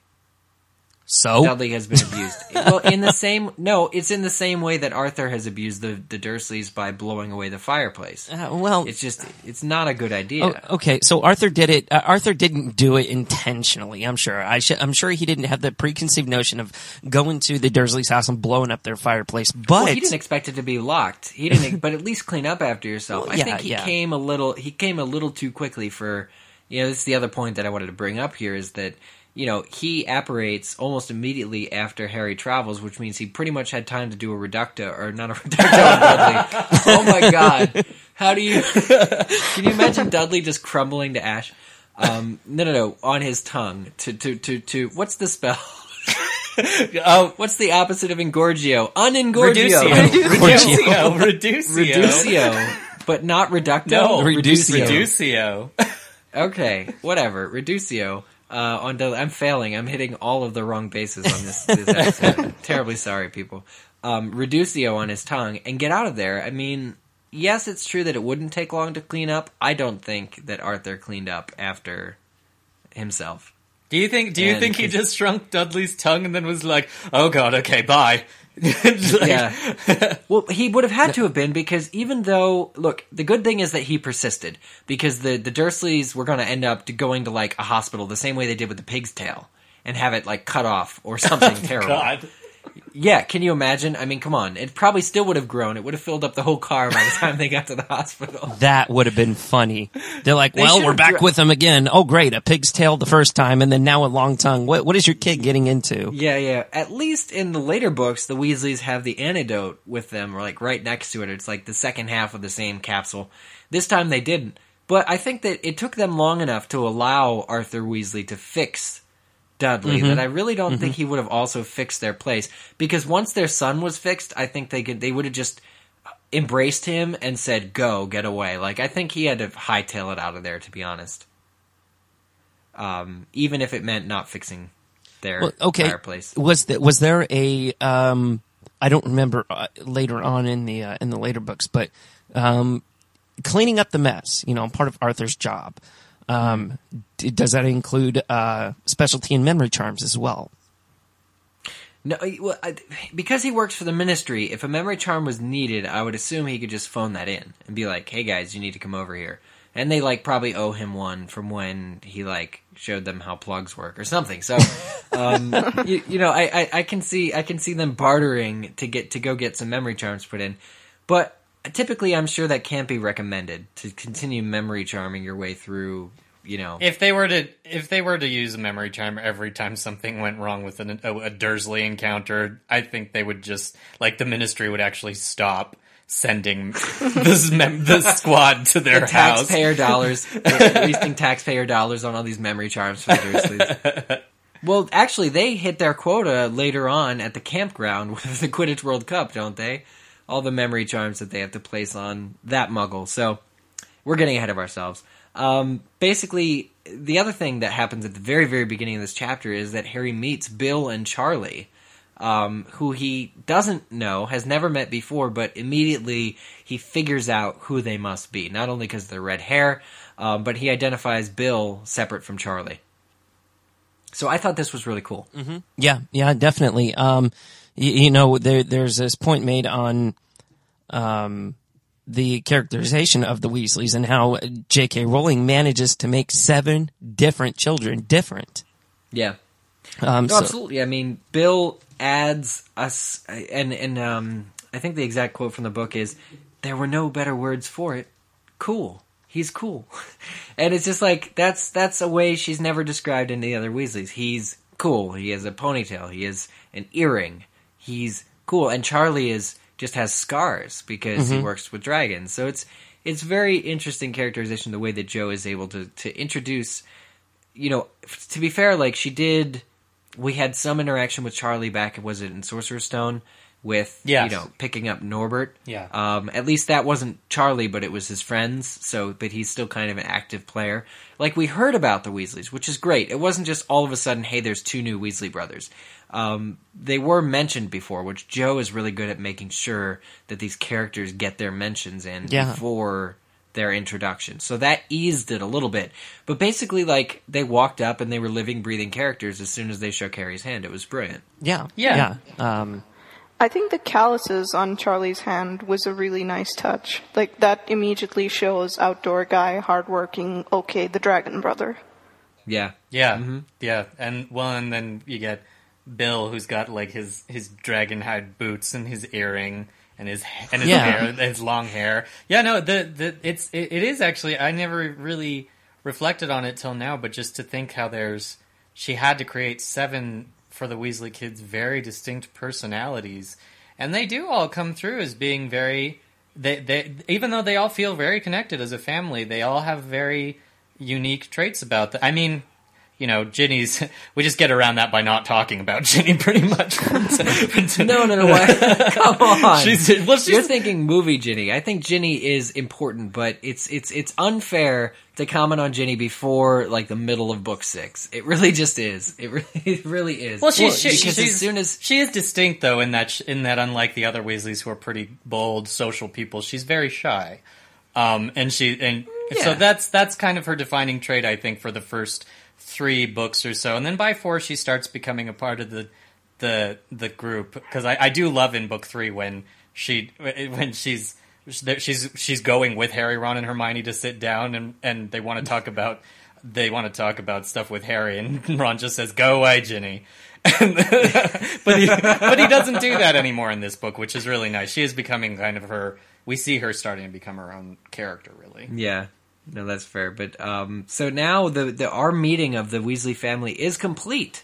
So Dudley has been abused. well, in the same no, it's in the same way that Arthur has abused the the Dursleys by blowing away the fireplace. Uh, well, it's just it's not a good idea. Oh, okay, so Arthur did it. Uh, Arthur didn't do it intentionally. I'm sure. I sh- I'm sure he didn't have the preconceived notion of going to the Dursleys' house and blowing up their fireplace. But well, he didn't expect it to be locked. He didn't, but at least clean up after yourself. Well, I think he yeah. came a little. He came a little too quickly for. You know, this is the other point that I wanted to bring up here is that you know he apparates almost immediately after Harry travels, which means he pretty much had time to do a reducto or not a reducto on Dudley. Oh my god! How do you? Can you imagine Dudley just crumbling to ash? Um, no, no, no, on his tongue. To to to to. What's the spell? oh, what's the opposite of engorgio? Unengorgio. Reducio. Reducio. Reducio. But not reducto. No, reducio. Reducio. Okay, whatever. Reducio. Uh, on Dudley. I'm failing. I'm hitting all of the wrong bases on this. this episode. Terribly sorry, people. Um, Reducio on his tongue and get out of there. I mean, yes, it's true that it wouldn't take long to clean up. I don't think that Arthur cleaned up after himself. Do you think? Do you And think he just shrunk Dudley's tongue and then was like, "Oh God, okay, bye." Like- yeah. well, he would have had to have been because even though, look, the good thing is that he persisted because the the Dursleys were going to end up going to like a hospital the same way they did with the pig's tail and have it like cut off or something oh terrible. God. Yeah, can you imagine? I mean, come on. It probably still would have grown. It would have filled up the whole car by the time they got to the hospital. that would have been funny. They're like, They well, we're back dra- with them again. Oh, great, a pig's tail the first time, and then now a long tongue. What what is your kid getting into? Yeah, yeah. At least in the later books, the Weasleys have the antidote with them, or like right next to it. It's like the second half of the same capsule. This time they didn't. But I think that it took them long enough to allow Arthur Weasley to fix Dudley Mhm. that I really don't think Mhm. he would have also fixed their place. Because once their son was fixed, I think they could they would have just embraced him and said, "Go, get away." Like I think he had to hightail it out of there, to be honest. Um, even if it meant not fixing their Well, okay, fireplace. was th- was there a um, I don't remember uh, later on in the uh, in the later books, but um, cleaning up the mess. You know, part of Arthur's job. Um, d- does that include uh, specialty and memory charms as well? No, well, I, because he works for the ministry. If a memory charm was needed, I would assume he could just phone that in and be like, "Hey guys, you need to come over here." And they like probably owe him one from when he like showed them how plugs work or something. So, um, you, you, know, I, I, I can see I can see them bartering to get to go get some memory charms put in, but typically I'm sure that can't be recommended to continue memory charming your way through you know if they were to if they were to use a memory charm every time something went wrong with an, a, a Dursley encounter, I think they would just like the ministry would actually stop sending this mem- the squad to their the house. Taxpayer dollars, wasting taxpayer dollars on all these memory charms for the Dursleys. well, actually, they hit their quota later on at the campground with the Quidditch World Cup, don't they? All the memory charms that they have to place on that Muggle. So we're getting ahead of ourselves. Um, basically, the other thing that happens at the very, very beginning of this chapter is that Harry meets Bill and Charlie, um, who he doesn't know, has never met before, but immediately he figures out who they must be. Not only because of their red hair, um, but he identifies Bill separate from Charlie. So I thought this was really cool. Mm-hmm. Yeah, yeah, definitely. Um, you, you know, there, there's this point made on, um, the characterization of the Weasleys and how J.K. Rowling manages to make seven different children different. Yeah. Um, no, so- absolutely. I mean, Bill adds us, and and um, I think the exact quote from the book is, "There were no better words for it. Cool. He's cool." and it's just like that's that's a way she's never described in the other Weasleys. He's cool. He has a ponytail. He has an earring. He's cool. And Charlie is just has scars because he Mhm. works with dragons. So it's it's very interesting characterization the way that Joe is able to to introduce you know, to be fair, like she did, we had some interaction with Charlie back. Was it in Sorcerer's Stone with Yes. you know picking up Norbert? Yeah. Um, at least that wasn't Charlie, but it was his friends. So, but he's still kind of an active player. Like we heard about the Weasleys, which is great. It wasn't just all of a sudden, hey, there's two new Weasley brothers. Um, they were mentioned before, which Joe is really good at making sure that these characters get their mentions in Yeah. before their introduction. So that eased it a little bit. But basically, like, they walked up and they were living, breathing characters as soon as they shook Harry's hand. It was brilliant. Yeah, Yeah. yeah. Um, I think the calluses on Charlie's hand was a really nice touch. Like that immediately shows outdoor guy, hardworking. Okay, the dragon brother. Yeah. Yeah, Mm-hmm. yeah, and well, and then you get Bill, who's got like his his dragon hide boots and his earring and his and his Yeah. hair, his long hair. Yeah, no, the the it's it, it is actually. I never really reflected on it till now, but just to think how there's she had to create seven for the Weasley kids, very distinct personalities, and they do all come through as being very. They they even though they all feel very connected as a family, they all have very unique traits about them. I mean, you know, Ginny's. We just get around that by not talking about Ginny, pretty much. No, no, no. Why? Come on. She's- well, she's- You're thinking movie Ginny. I think Ginny is important, but it's it's it's unfair to comment on Ginny before like the middle of book six. It really just is. It really, it really is. Well, she's, she, because she's as soon as she is distinct though in that sh- in that unlike the other Weasleys who are pretty bold social people, she's very shy, um, and she and so that's that's kind of her defining trait, I think, for the first three books or so, and then by four she starts becoming a part of the the the group because I, I do love in book three when she when she's she's she's going with Harry, Ron, and Hermione to sit down and and they want to talk about they want to talk about stuff with Harry, and Ron just says, "Go away, Ginny." But he but he doesn't do that anymore in this book, which is really nice. She is becoming kind of her. We see her starting to become her own character, really. Yeah. No, that's fair. But um, so now the, the our meeting of the Weasley family is complete,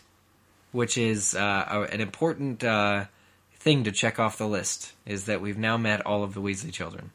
which is uh, a- an important uh, thing to check off the list. Is that we've now met all of the Weasley children.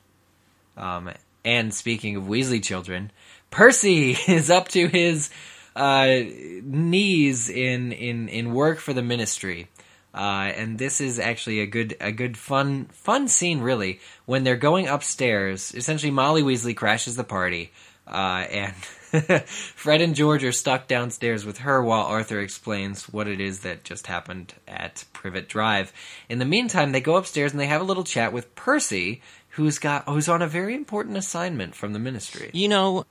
Um, and speaking of Weasley children, Percy is up to his uh, knees in, in, in work for the ministry. Uh, and this is actually a good, a good fun, fun scene really. When they're going upstairs, essentially Molly Weasley crashes the party, uh, and Fred and George are stuck downstairs with her while Arthur explains what it is that just happened at Privet Drive. In the meantime, they go upstairs and they have a little chat with Percy, who's got who's on a very important assignment from the ministry. You know,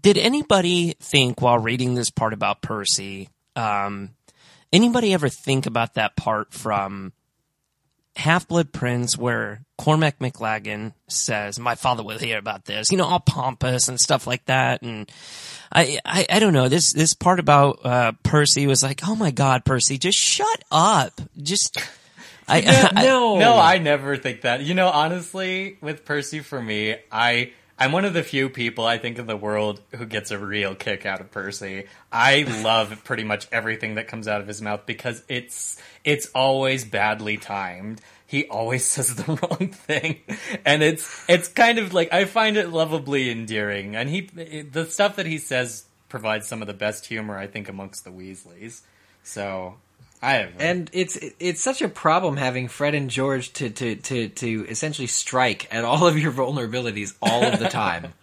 did anybody think while reading this part about Percy, um, anybody ever think about that part from Half Blood Prince where Cormac McLaggen says, "My father will hear about this," you know, all pompous and stuff like that, and I, I, I don't know this this part about uh, Percy was like, "Oh my God, Percy, just shut up, just." I, I- no, no, I never think that. You know, honestly, with Percy, for me, I I'm one of the few people I think in the world who gets a real kick out of Percy. I love pretty much everything that comes out of his mouth because it's it's always badly timed. He always says the wrong thing, and it's it's kind of like I find it lovably endearing. And he the stuff that he says provides some of the best humor I think amongst the Weasleys. So I have and it's it's such a problem having Fred and George to to to to essentially strike at all of your vulnerabilities all of the time.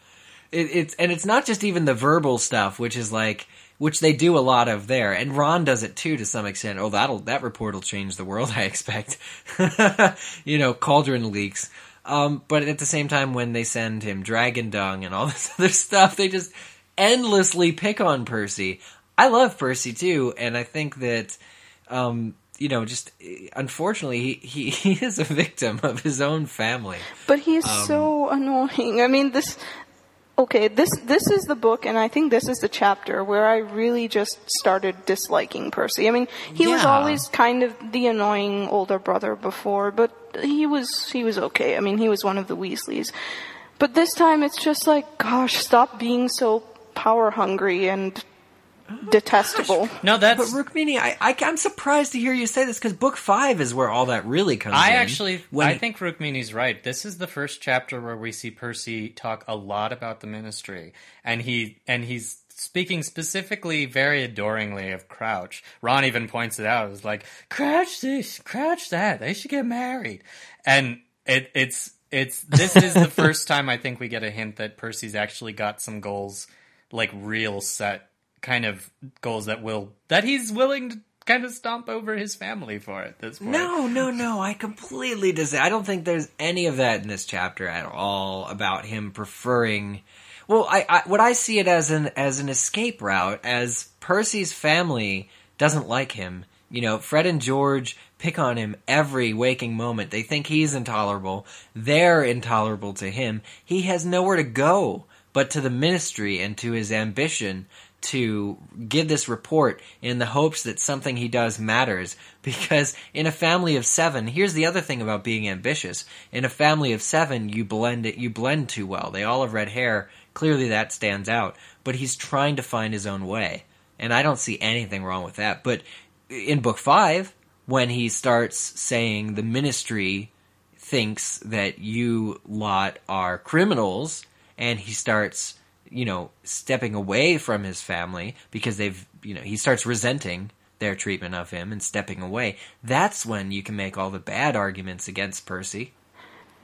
it, it's and it's not just even the verbal stuff, which is like which they do a lot of there, and Ron does it too to some extent. Oh, that'll that report will change the world, I expect. you know, cauldron leaks. Um, but at the same time, when they send him dragon dung and all this other stuff, they just endlessly pick on Percy. I love Percy too, and I think that um, you know, just unfortunately, he, he, he is a victim of his own family. But he's Um, so annoying. I mean, this. Okay, this this is the book, and I think this is the chapter where I really just started disliking Percy. I mean, he was always kind of the annoying older brother before, but he was he was okay. I mean, he was one of the Weasleys. But this time, it's just like, gosh, stop being so power hungry and Oh, detestable. No, that's But Rukmini, I, I I'm surprised to hear you say this because book five is where all that really comes. I in. actually, When- I think Rukmini's right. This is the first chapter where we see Percy talk a lot about the ministry, and he and he's speaking specifically, very adoringly of Crouch. Ron even points it out. It's like Crouch this, Crouch that. They should get married, and it, it's it's this is the first time I think we get a hint that Percy's actually got some goals, like real set kind of goals that will that he's willing to kind of stomp over his family for at this point. No, no, no. I completely dis. I don't think there's any of that in this chapter at all about him preferring. Well, I, I what I see it as an as an escape route, as Percy's family doesn't like him. You know, Fred and George pick on him every waking moment. They think he's intolerable. They're intolerable to him. He has nowhere to go but to the ministry and to his ambition to give this report in the hopes that something he does matters. Because in a family of seven, here's the other thing about being ambitious. In a family of seven, you blend it, you blend too well. They all have red hair. Clearly that stands out. But he's trying to find his own way. And I don't see anything wrong with that. But in book five, when he starts saying the ministry thinks that you lot are criminals and he starts you know stepping away from his family because they've you know he starts resenting their treatment of him and stepping away. That's when you can make all the bad arguments against Percy.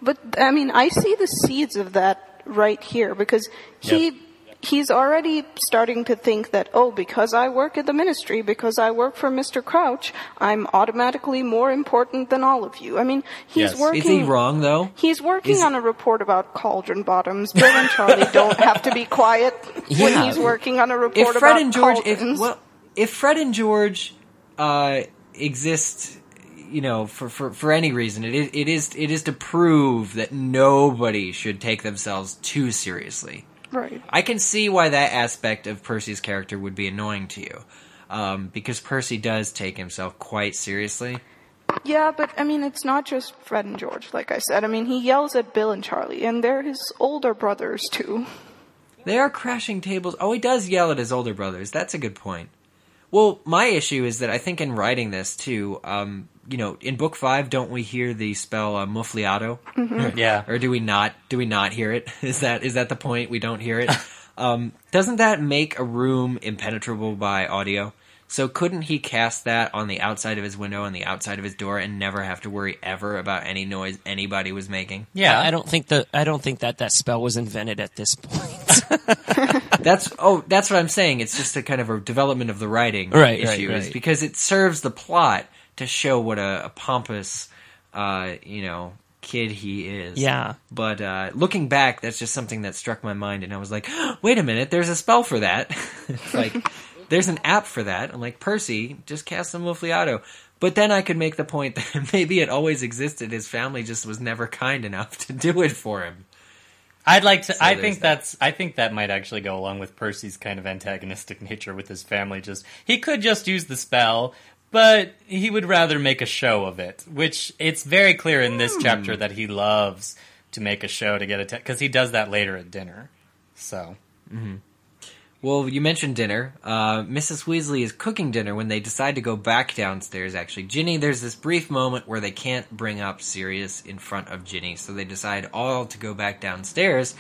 But I mean, I see the seeds of that right here because he he's already starting to think that oh, because I work at the ministry, because I work for Mr. Crouch, I'm automatically more important than all of you. I mean, he's working. is he wrong though He's working Is- on a report about cauldron bottoms. Bill and Charlie don't have to be quiet when he's working on a report if Fred about and George, if cauldrons. well, if Fred and George uh, exist, you know, for, for, for any reason, it is it is it is to prove that nobody should take themselves too seriously. Right. I can see why that aspect of Percy's character would be annoying to you, um, because Percy does take himself quite seriously. Yeah, but I mean, it's not just Fred and George, like I said. I mean, he yells at Bill and Charlie, and they're his older brothers, too. They are crashing tables. Oh, he does yell at his older brothers. That's a good point. Well, my issue is that I think in writing this too, um, you know, in book five, don't we hear the spell uh, muffliato? Mhm. Yeah. Or do we not? Do we not hear it? Is that is that the point? We don't hear it. um, doesn't that make a room impenetrable by audio? So couldn't he cast that on the outside of his window, on the outside of his door, and never have to worry ever about any noise anybody was making? Yeah, I don't think that I don't think that that spell was invented at this point. that's oh, that's what I'm saying. It's just a kind of a development of the writing Right, issue, right, is right. because it serves the plot to show what a, a pompous, uh, you know, kid he is. Yeah. But uh, looking back, that's just something that struck my mind, and I was like, wait a minute, there's a spell for that. Like, there's an app for that. I'm like, Percy, just cast some Muffliato. But then I could make the point that maybe it always existed. His family just was never kind enough to do it for him. I'd like to. So I think that. that's. I think that might actually go along with Percy's kind of antagonistic nature with his family. Just he could just use the spell, but he would rather make a show of it. Which it's very clear in this chapter that he loves to make a show to get a because he does that later at dinner. So hmm Well, you mentioned dinner. Uh, Mrs. Weasley is cooking dinner when they decide to go back downstairs. Actually, Ginny, there's this brief moment where they can't bring up Sirius in front of Ginny, so they decide all to go back downstairs.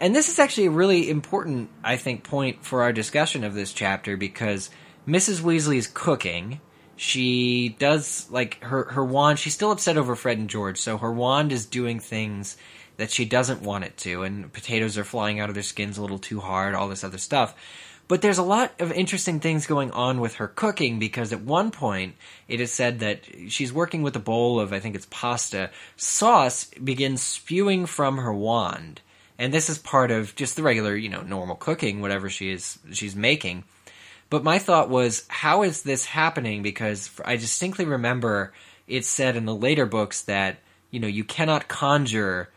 And this is actually a really important, I think, point for our discussion of this chapter because Mrs. Weasley is cooking. She does like her her wand. She's still upset over Fred and George, so her wand is doing things that she doesn't want it to, and potatoes are flying out of their skins a little too hard, all this other stuff. But there's a lot of interesting things going on with her cooking because at one point it is said that she's working with a bowl of, I think it's pasta, sauce begins spewing from her wand. And this is part of just the regular, you know, normal cooking, whatever she is, she's making. But my thought was, how is this happening? Because I distinctly remember it said in the later books that, you know, you cannot conjure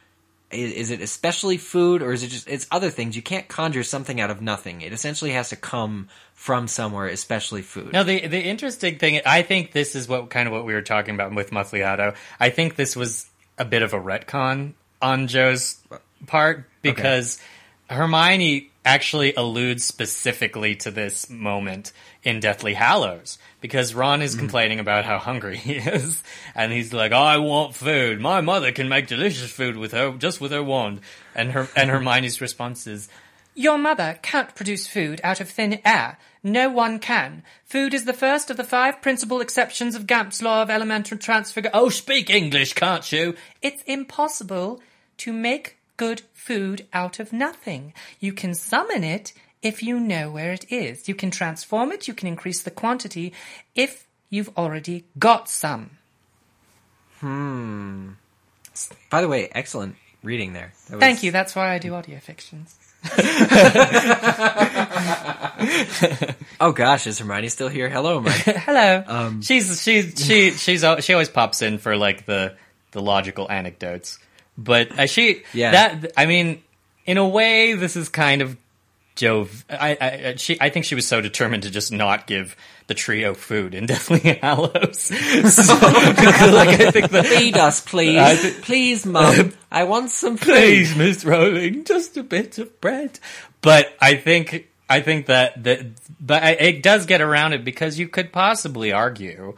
is, is it especially food or is it just it's other things. You can't conjure something out of nothing. It essentially has to come from somewhere especially food. No, the the interesting thing, I think this is what kind of what we were talking about with Muffliato. I think this was a bit of a retcon on Jo's part because Hermione actually alludes specifically to this moment in Deathly Hallows because Ron is mm. complaining about how hungry he is and he's like, "I want food. My mother can make delicious food with her just with her wand." And her and Hermione's response is, Your mother can't produce food out of thin air. No one can. Food is the first of the five principal exceptions of Gamp's law of elemental transfiguration." "Oh, speak English, can't you?" It's impossible to make good food out of nothing. You can summon it if you know where it is. You can transform it, you can increase the quantity if you've already got some. hmm by the way excellent reading there That was- Thank you, that's why I do audio fictions. oh gosh is hermione still here hello hermione Hello. um she's she's she she's she always pops in for like the the logical anecdotes, but uh, she Yeah. that I mean, in a way, this is kind of Jo. I, I she I think she was so determined to just not give the trio food in Deathly Hallows. So, like, I think that feed us please I thi- please mum i want some food Please, Miss Rowling, just a bit of bread. But I think I think that that but it does get around it because you could possibly argue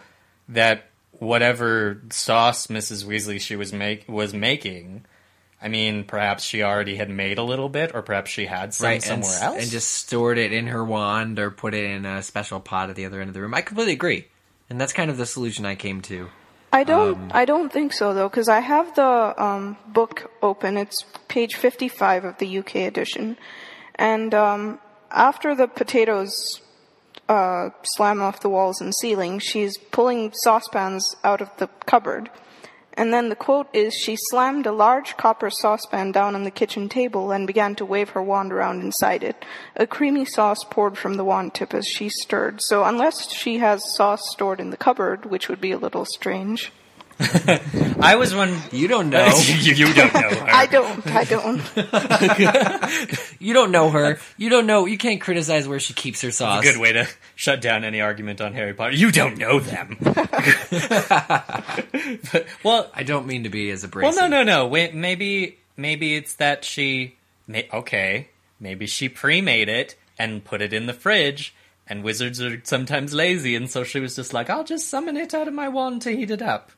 that whatever sauce Mrs. Weasley she was make was making, I mean, perhaps she already had made a little bit, or perhaps she had some right somewhere and, else. and just stored it in her wand or put it in a special pot at the other end of the room i completely agree and that's kind of the solution i came to I don't. Um, I don't think so though, because I have the um, book open. It's page fifty-five of the UK edition, and um, after the potatoes uh, slam off the walls and ceiling, she's pulling saucepans out of the cupboard, and then the quote is: "She slammed a large copper saucepan down on the kitchen table and began to wave her wand around inside it. A creamy sauce poured from the wand tip as she stirred. So unless she has sauce stored in the cupboard, which would be a little strange." I was one. You don't know. you, you don't know. her. I don't. I don't. you don't know her you don't know you can't criticize where she keeps her sauce Good way to shut down any argument on Harry Potter. You don't know them. well, i don't mean to be as abrasive Well, no, no, no. Wait, maybe, maybe it's that she. May, okay, maybe she pre-made it and put it in the fridge. And wizards are sometimes lazy, and so she was just like, "I'll just summon it out of my wand to heat it up."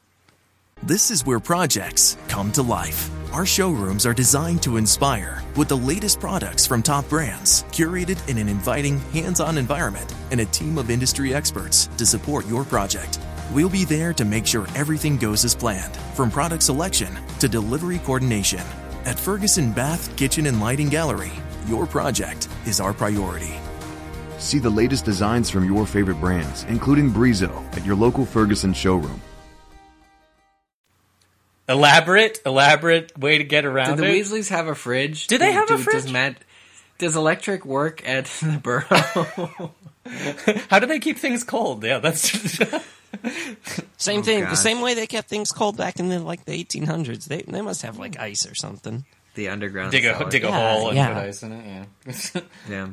This is where projects come to life. Our showrooms are designed to inspire with the latest products from top brands, curated in an inviting, hands on environment, and a team of industry experts to support your project. We'll be there to make sure everything goes as planned, from product selection to delivery coordination. At Ferguson Bath, Kitchen, and Lighting Gallery, your project is our priority. See the latest designs from your favorite brands, including Brizo, at your local Ferguson showroom. Elaborate, elaborate way to get around. Did around the it. Weasleys have a fridge? Do they have a Does fridge? Matt, does electric work at the burrow? How do they keep things cold? Yeah, that's Same Oh, thing. The same way they kept things cold back in the like the 1800s. They they must have like ice or something. the underground dig a cellar. dig a Yeah, hole and yeah. put ice in it. Yeah. Yeah.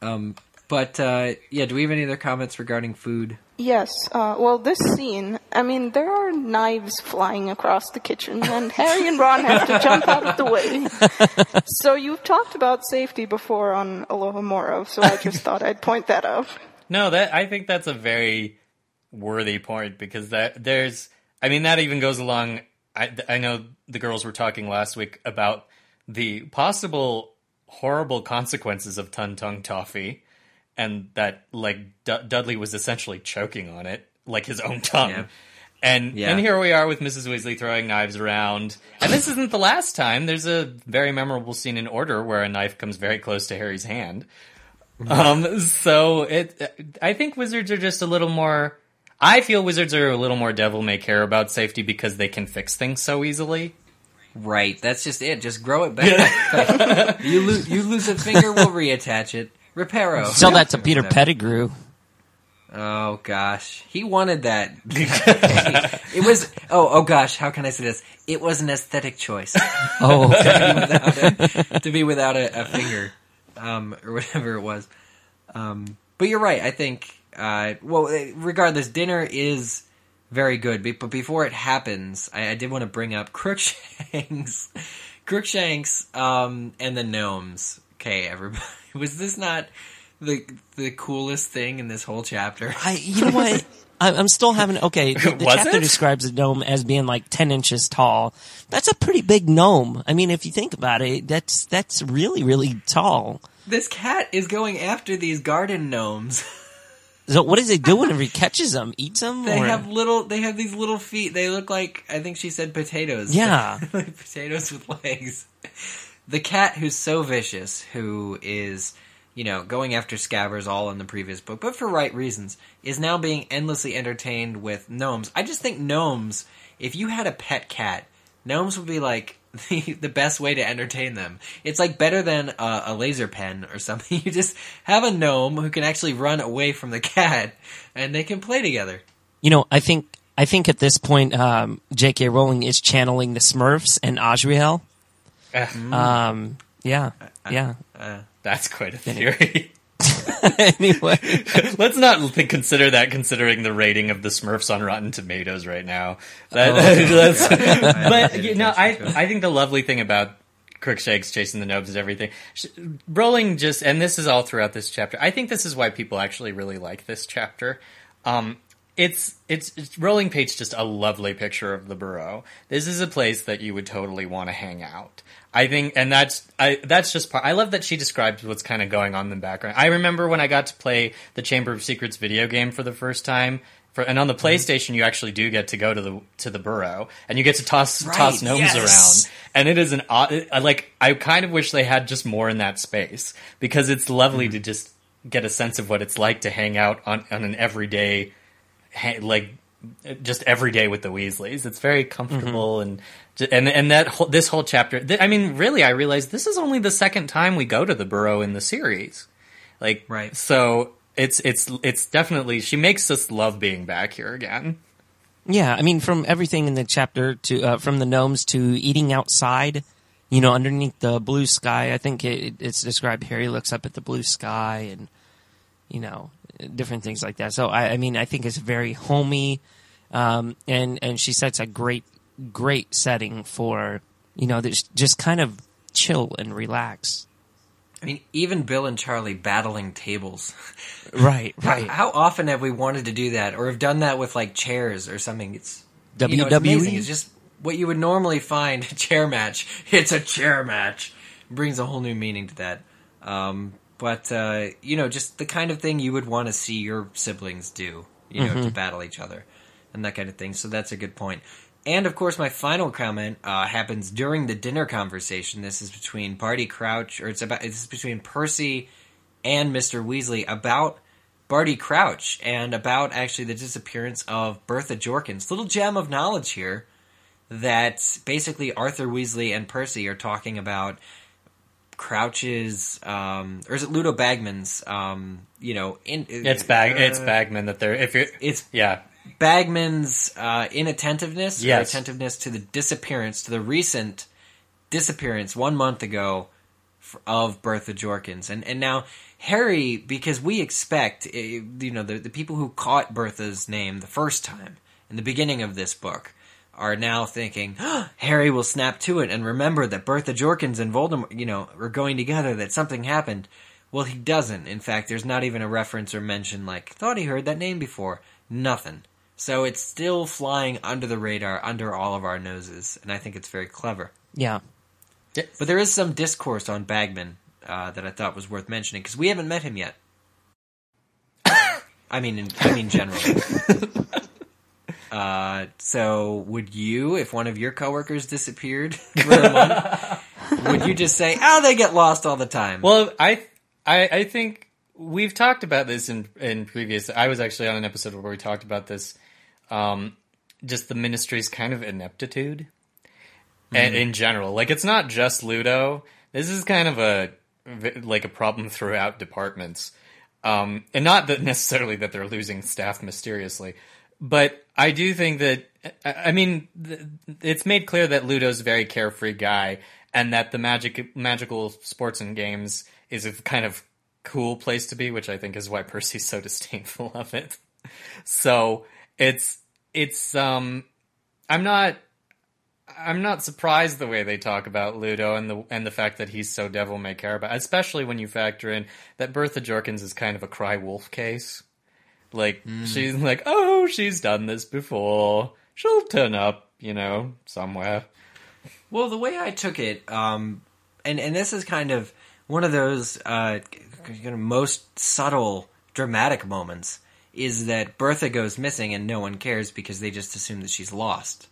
Um, but uh, yeah, do we have any other comments regarding food? Yes. Uh, well, this scene, I mean, there are knives flying across the kitchen, and Harry and Ron have to jump out of the way. so you've talked about safety before on Alohomora, so I just thought I'd point that out. No, that I think that's a very worthy point because that there's I mean that even goes along I I know the girls were talking last week about the possible horrible consequences of Ton Tongue Toffee and that like D- Dudley was essentially choking on it like his own tongue. Yeah. And Yeah. and here we are with Mrs. Weasley throwing knives around. And this isn't the last time. There's a very memorable scene in Order where a knife comes very close to Harry's hand. Um, so it, I think wizards are just a little more. I feel wizards are a little more devil may care about safety because they can fix things so easily. Right, that's just it. Just grow it back. you lose you lose a finger, we'll reattach it. Reparo. Sell that to Peter Pettigrew. Oh gosh, he wanted that. it was. Oh, oh gosh, how can I say this? It was an aesthetic choice. Oh. to be without, a, to be without a, a finger, um, or whatever it was. Um, but you're right. I think. Uh, well, eh, regardless, dinner is very good. But before it happens, I, I did want to bring up Crookshanks, Crookshanks, um, and the gnomes. Okay, everybody, was this not the the coolest thing in this whole chapter? I, you know what? I'm still having okay. The, the chapter it? describes the gnome as being like ten inches tall. That's a pretty big gnome. I mean, if you think about it, that's that's really really tall. This cat is going after these garden gnomes. So what is he doing if he catches them? Eats them? They or? have little. They have these little feet. They look like I think she said potatoes. Yeah. like potatoes with legs. The cat who's so vicious, who is you know going after Scabbers all in the previous book, but for right reasons, is now being endlessly entertained with gnomes. I just think gnomes. If you had a pet cat, gnomes would be like the, the best way to entertain them. It's like better than a, a laser pen or something. You just have a gnome who can actually run away from the cat, and they can play together. You know, I think I think at this point, um, J.K. Rowling is channeling the Smurfs and Azrael. Um, yeah, yeah. That's quite a theory. anyway, let's not th- consider that considering the rating of the Smurfs on Rotten Tomatoes right now. That, Oh, that's- God. But paid you know, I attention. I think the lovely thing about Crookshanks chasing the gnomes and everything, sh- Rowling just, and this is all throughout this chapter. I think this is why people actually really like this chapter. Um, it's, it's it's Rolling Page just a lovely picture of the Burrow. This is a place that you would totally want to hang out. I think, and that's I that's just part. I love that she describes what's kind of going on in the background. I remember when I got to play the Chamber of Secrets video game for the first time. For, and on the Mm-hmm. PlayStation, you actually do get to go to the to the burrow, and you get to toss Right, toss gnomes yes. around, and it is an odd. Like. I kind of wish they had just more in that space because it's lovely Mm-hmm. to just get a sense of what it's like to hang out on on an everyday, ha- like just every day with the Weasleys. It's very comfortable Mm-hmm. and and and that whole, this whole chapter. Th- I mean, really, I realized this is only the second time we go to the burrow in the series. Like, right. So it's it's it's definitely she makes us love being back here again. Yeah, I mean, from everything in the chapter to uh, from the gnomes to eating outside, you know, underneath the blue sky. I think it, it's described. Harry looks up at the blue sky, and you know, different things like that. So I, I mean, I think it's very homey, um, and and she sets a great great setting for you know, this- just kind of chill and relax. I mean, even Bill and Charlie battling tables. Right, right. How, often have we wanted to do that, or have done that with like chairs or something? It's you know, it's WWE? amazing. It's just what you would normally find a chair match. It's a chair match. brings a whole new meaning to that. Um, but uh, you know, just the kind of thing you would want to see your siblings do. You know, to Mhm. battle each other and that kind of thing. So that's a good point. And of course, my final comment uh, happens during the dinner conversation. This is between Barty Crouch, or it's about this is between Percy and Mister Weasley about Barty Crouch and about actually the disappearance of Bertha Jorkins. Little gem of knowledge here that basically Arthur Weasley and Percy are talking about Crouch's, um, or is it Ludo Bagman's? Um, you know, in It's bag. it's uh, Bagman that they're if you're. It's yeah. Bagman's uh, inattentiveness, or Yes. attentiveness to the disappearance, to the recent disappearance one month ago of Bertha Jorkins, and and now Harry, because we expect, eh, you know, the the people who caught Bertha's name the first time in the beginning of this book are now thinking Harry will snap to it and remember that Bertha Jorkins and Voldemort, you know, are going together. That something happened. Well, he doesn't. In fact, there's not even a reference or mention like thought he heard that name before. Nothing. So it's still flying under the radar, under all of our noses, and I think it's very clever. Yeah. But there is some discourse on Bagman uh, that I thought was worth mentioning because we haven't met him yet. I mean, in, I mean, generally. uh, so, would you, if one of your coworkers disappeared for a month, would you just say, "Oh, they get lost all the time"? Well, I, I, I think we've talked about this in in previous. I was actually on an episode where we talked about this. Um, just the ministry's kind of ineptitude, and Mhm. in general, like it's not just Ludo. This is kind of a like a problem throughout departments, um, and not that necessarily that they're losing staff mysteriously, but I do think that I I mean it's made clear that Ludo's a very carefree guy, and that the magic magical sports and games is a kind of cool place to be, which I think is why Percy's so disdainful of it. So it's it's um I'm not I'm not surprised the way they talk about Ludo and the and the fact that he's so devil may care about, especially when you factor in that Bertha Jorkins is kind of a cry wolf case. Like Mm. she's like, oh, she's done this before. She'll turn up, you know, somewhere. Well, the way I took it, um, and and this is kind of one of those uh, most subtle dramatic moments is that Bertha goes missing and no one cares because they just assume that she's lost.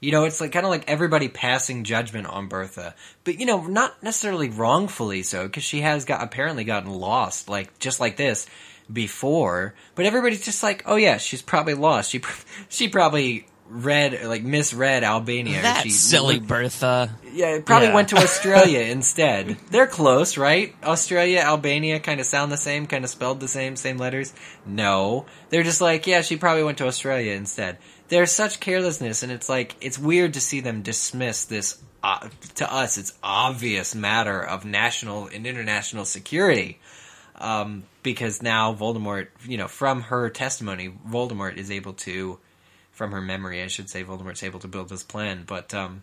You know, it's like kind of like everybody passing judgment on Bertha, but you know, not necessarily wrongfully so because she has got apparently gotten lost, like just like this before. But everybody's just like, oh yeah, she's probably lost. She she probably read like misread Albania. That she silly Bertha. yeah, it probably Yeah. went to Australia instead. They're close, right? Australia, Albania kind of sound the same, kind of spelled the same, same letters. No. They're just like, yeah, she probably went to Australia instead. There's such carelessness, and it's like, it's weird to see them dismiss this, uh, to us, it's obvious matter of national and international security. Um, because now Voldemort, you know, from her testimony, Voldemort is able to, from her memory, I should say, Voldemort's able to build this plan. But, um,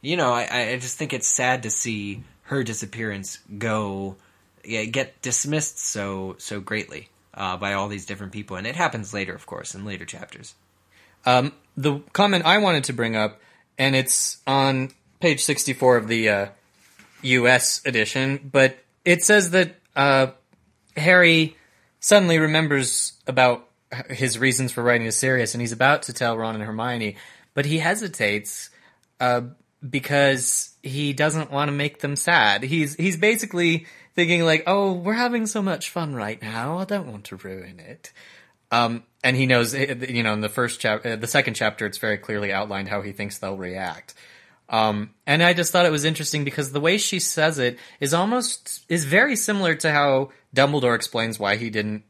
you know, I, I just think it's sad to see her disappearance go, get dismissed so so greatly uh, by all these different people, and it happens later, of course, in later chapters. Um, the comment I wanted to bring up, and it's on page 64 of the uh, U.S. edition, but it says that uh, Harry suddenly remembers about his reasons for writing this series, and he's about to tell Ron and Hermione, but he hesitates uh, because he doesn't want to make them sad. He's he's basically thinking like, "Oh, we're having so much fun right now. I don't want to ruin it." Um, and he knows, eh, you know, in the first chapter, the second chapter, it's very clearly outlined how he thinks they'll react. Um, and I just thought it was interesting because the way she says it is almost is very similar to how Dumbledore explains why he didn't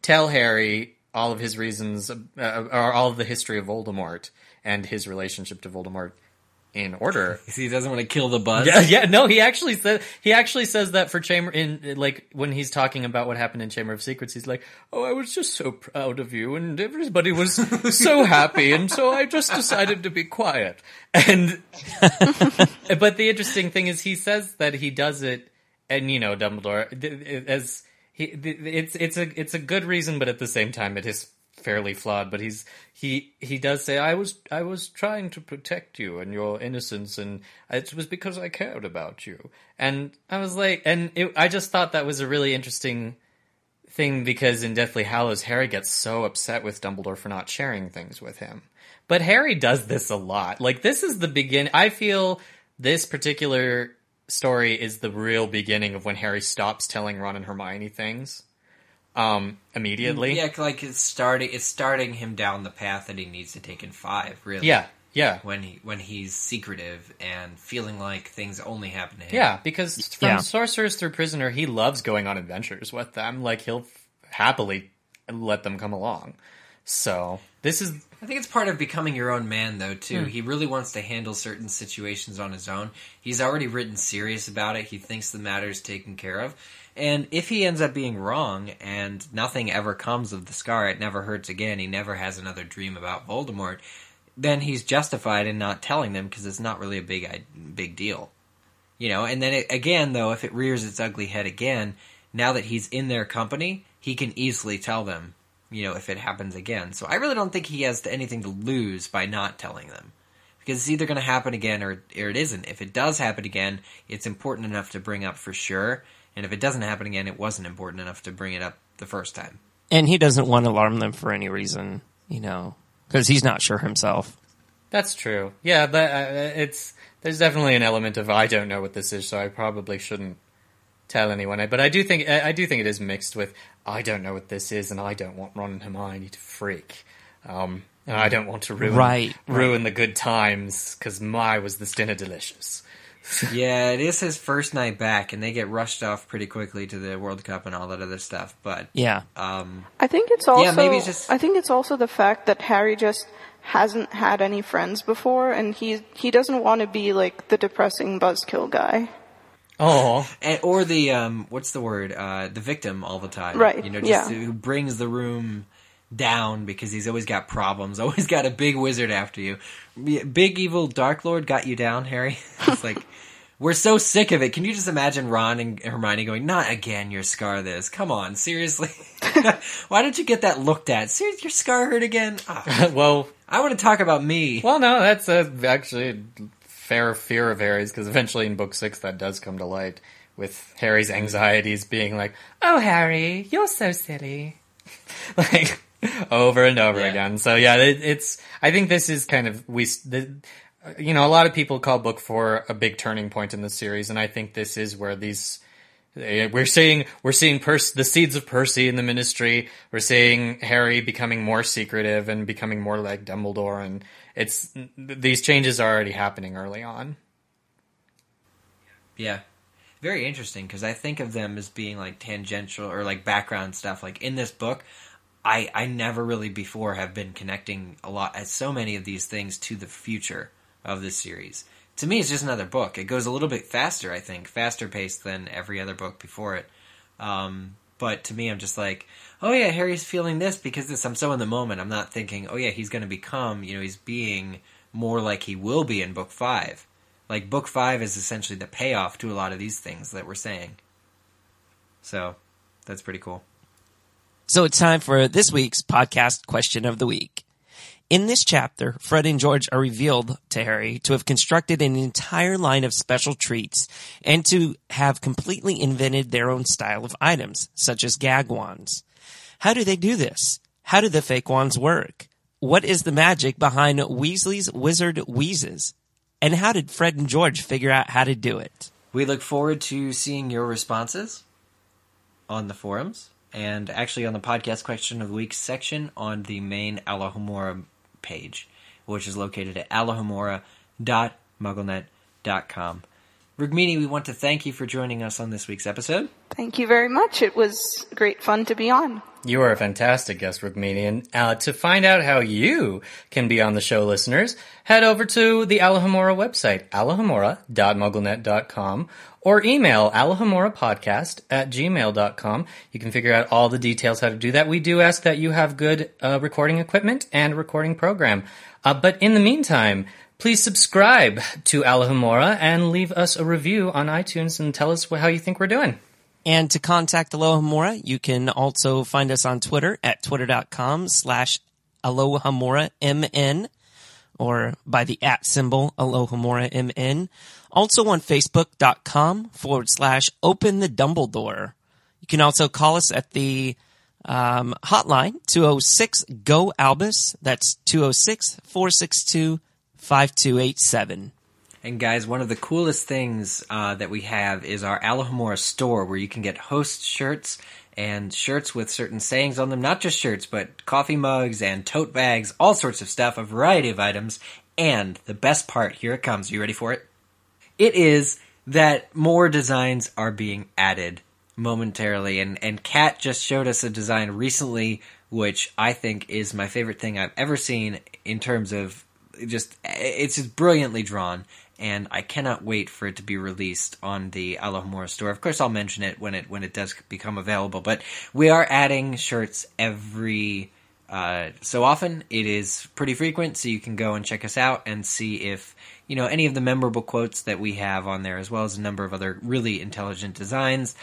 tell Harry all of his reasons uh, or all of the history of Voldemort and his relationship to Voldemort in order. He doesn't want to kill the buzz. Yeah, yeah, no, he actually says he actually says that for Chamber in like when he's talking about what happened in Chamber of Secrets, he's like, "Oh, I was just so proud of you, and everybody was so happy, and so I just decided to be quiet." And but the interesting thing is, he says that he does it, and you know, Dumbledore as he it's it's a it's a good reason, but at the same time, it is fairly flawed, but he's he he does say I was I was trying to protect you and your innocence, and it was because I cared about you. And I was like, and it, I just thought that was a really interesting thing because in Deathly Hallows, Harry gets so upset with Dumbledore for not sharing things with him. But Harry does this a lot. Like this is the begin. I feel this particular story is the real beginning of when Harry stops telling Ron and Hermione things um immediately. Yeah, like it's starting. It's starting him down the path that he needs to take in five. Really. Yeah. Yeah. When he when he's secretive and feeling like things only happen to him. Yeah, because from Yeah. Sorcerers through Prisoner, he loves going on adventures with them. Like he'll happily let them come along. So this is I think it's part of becoming your own man, though. Too, Hmm. he really wants to handle certain situations on his own. He's already written Sirius about it. He thinks the matter is taken care of, and if he ends up being wrong and nothing ever comes of the scar, it never hurts again. He never has another dream about Voldemort. Then he's justified in not telling them because it's not really a big big deal, you know. And then it, again, though, if it rears its ugly head again, now that he's in their company, he can easily tell them you know, if it happens again. So I really don't think he has anything to lose by not telling them. Because it's either going to happen again or, or it isn't. If it does happen again, it's important enough to bring up for sure. And if it doesn't happen again, it wasn't important enough to bring it up the first time. And he doesn't want to alarm them for any reason, you know, because he's not sure himself. That's true. Yeah, that, uh, it's there's definitely an element of I don't know what this is, so I probably shouldn't tell anyone. But I do think I I do think it is mixed with I don't know what this is, and I don't want Ron and Hermione to freak, um, and I don't want to ruin Right, right. ruin the good times because my was this dinner delicious. yeah, it is his first night back, and they get rushed off pretty quickly to the World Cup and all that other stuff. But Yeah. um, I think it's also Yeah, maybe it's just- I think it's also the fact that Harry just hasn't had any friends before and he he doesn't want to be like the depressing buzzkill guy. Oh, or the um, what's the word? Uh, the victim all the time, Right, You know, just yeah. who brings the room down because he's always got problems, always got a big wizard after you. Big evil Dark Lord got you down, Harry. It's like we're so sick of it. Can you just imagine Ron and Hermione going, "Not again, your scar this. Come on, seriously. Why did you get that looked at? Seriously, your scar hurt again? Ah, well, I want to talk about me. Well, no, that's uh, actually a fair fear of Harry's because eventually in book six that does come to light with Harry's anxieties being like, Oh, Harry, you're so silly. like over and over again. So yeah, it, it's. I think this is kind of we. The, you know, a lot of people call book four a big turning point in the series, and I think this is where these. eh, We're seeing we're seeing Percy, the seeds of Percy in the Ministry. We're seeing Harry becoming more secretive and becoming more like Dumbledore, and it's these changes are already happening early on. Yeah. Very interesting because I think of them as being like tangential or like background stuff. Like in this book, I I never really before have been connecting a lot at so many of these things to the future of this series. To me, it's just another book. It goes a little bit faster, I think, faster paced than every other book before it. Um, but to me, I'm just like, oh yeah, Harry's feeling this because this. I'm so in the moment. I'm not thinking, oh yeah, he's going to become. You know, he's being more like he will be in book five. Like book five is essentially the payoff to a lot of these things that we're saying. So that's pretty cool. So it's time for this week's podcast question of the week. In this chapter, Fred and George are revealed to Harry to have constructed an entire line of special treats and to have completely invented their own style of items, such as gag wands. How do they do this? How do the fake wands work? What is the magic behind Weasley's wizard wheezes? And how did Fred and George figure out how to do it? We look forward to seeing your responses on the forums and actually on the podcast question of the week section on the main Alohomora page, which is located at alohomora.mugglenet.com. Rukmini, we want to thank you for joining us on this week's episode. Thank you very much. It was great fun to be on. You are a fantastic guest, Rukmini. And uh, to find out how you can be on the show, listeners, head over to the Alohomora website, alohomora.mugglenet.com, or email alohomorapodcast at gmail.com. You can figure out all the details how to do that. We do ask that you have good uh, recording equipment and recording program. Uh, but in the meantime, please subscribe to Alohomora and leave us a review on iTunes and tell us how you think we're doing. And to contact Alohomora, you can also find us on Twitter at twitter.com slash AlohomoraMN or by the at symbol AlohomoraMN. Also on Facebook.com forward slash Open the Dumbledore. You can also call us at the um, hotline 206 GO ALBUS. That's 206 462 5287. And guys, one of the coolest things uh, that we have is our Alohomora store, where you can get host shirts and shirts with certain sayings on them. Not just shirts, but coffee mugs and tote bags, all sorts of stuff, a variety of items. And the best part, here it comes. Are you ready for it? It is that more designs are being added momentarily. And, and Kat just showed us a design recently, which I think is my favorite thing I've ever seen in terms of just, it's just brilliantly drawn. And I cannot wait for it to be released on the Alohomora store. Of course, I'll mention it when it when it does become available. But we are adding shirts every uh, so often. It is pretty frequent, so you can go and check us out and see if you know any of the memorable quotes that we have on there, as well as a number of other really intelligent designs,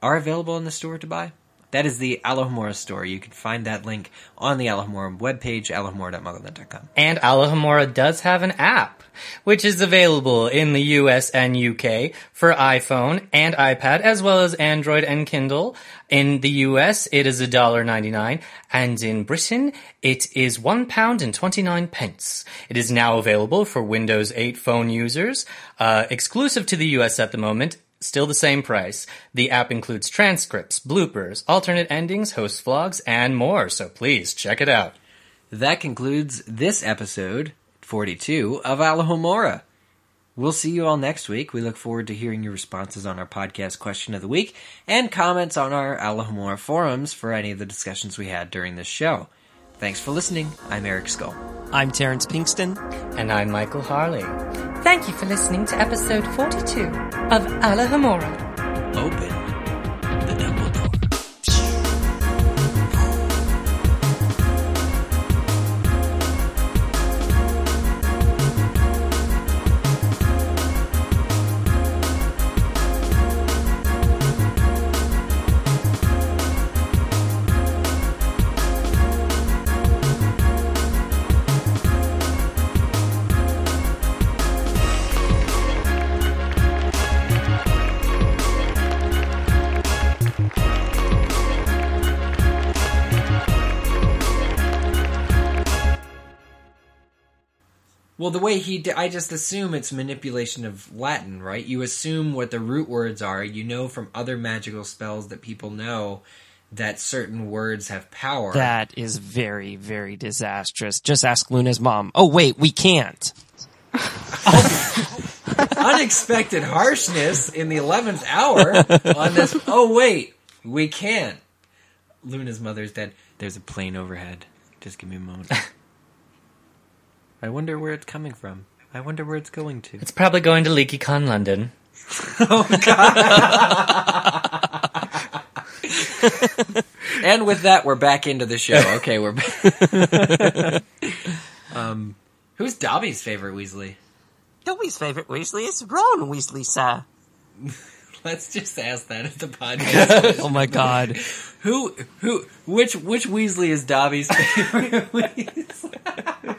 are available in the store to buy. That is the Alohomora store. You can find that link on the Alohomora webpage, alohomora.mugglenet.com. And Alohomora does have an app, which is available in the US and UK for iPhone and iPad, as well as Android and Kindle. In the US, it is $1.99, and in Britain, it is one pound and 29 pence. It is now available for Windows 8 phone users, uh, exclusive to the US at the moment, Still the same price. The app includes transcripts, bloopers, alternate endings, host vlogs, and more, so please check it out. That concludes this episode 42 of Alohomora. We'll see you all next week. We look forward to hearing your responses on our podcast question of the week and comments on our Alohomora forums for any of the discussions we had during this show. Thanks for listening. I'm Eric Scull. I'm Terrence Pinkston. And I'm Michael Harle. Thank you for listening to episode 42 of Alohomora. Open. Well, the way he, I just assume it's manipulation of Latin, right? You assume what the root words are. You know from other magical spells that people know that certain words have power. That is very, very disastrous. Just ask Luna's mom. Oh, wait, we can't. Unexpected harshness in the 11th hour on this. Oh, wait, we can't. Luna's mother's dead. There's a plane overhead. Just give me a moment. I wonder where it's coming from. I wonder where it's going to. It's probably going to LeakyCon London. oh god. and with that, we're back into the show. Okay, we're back. um, who's Dobby's favorite Weasley? Dobby's favorite Weasley is Ron Weasley, sir. Let's just ask that at the podcast. oh my god. Who who which which Weasley is Dobby's favorite Weasley?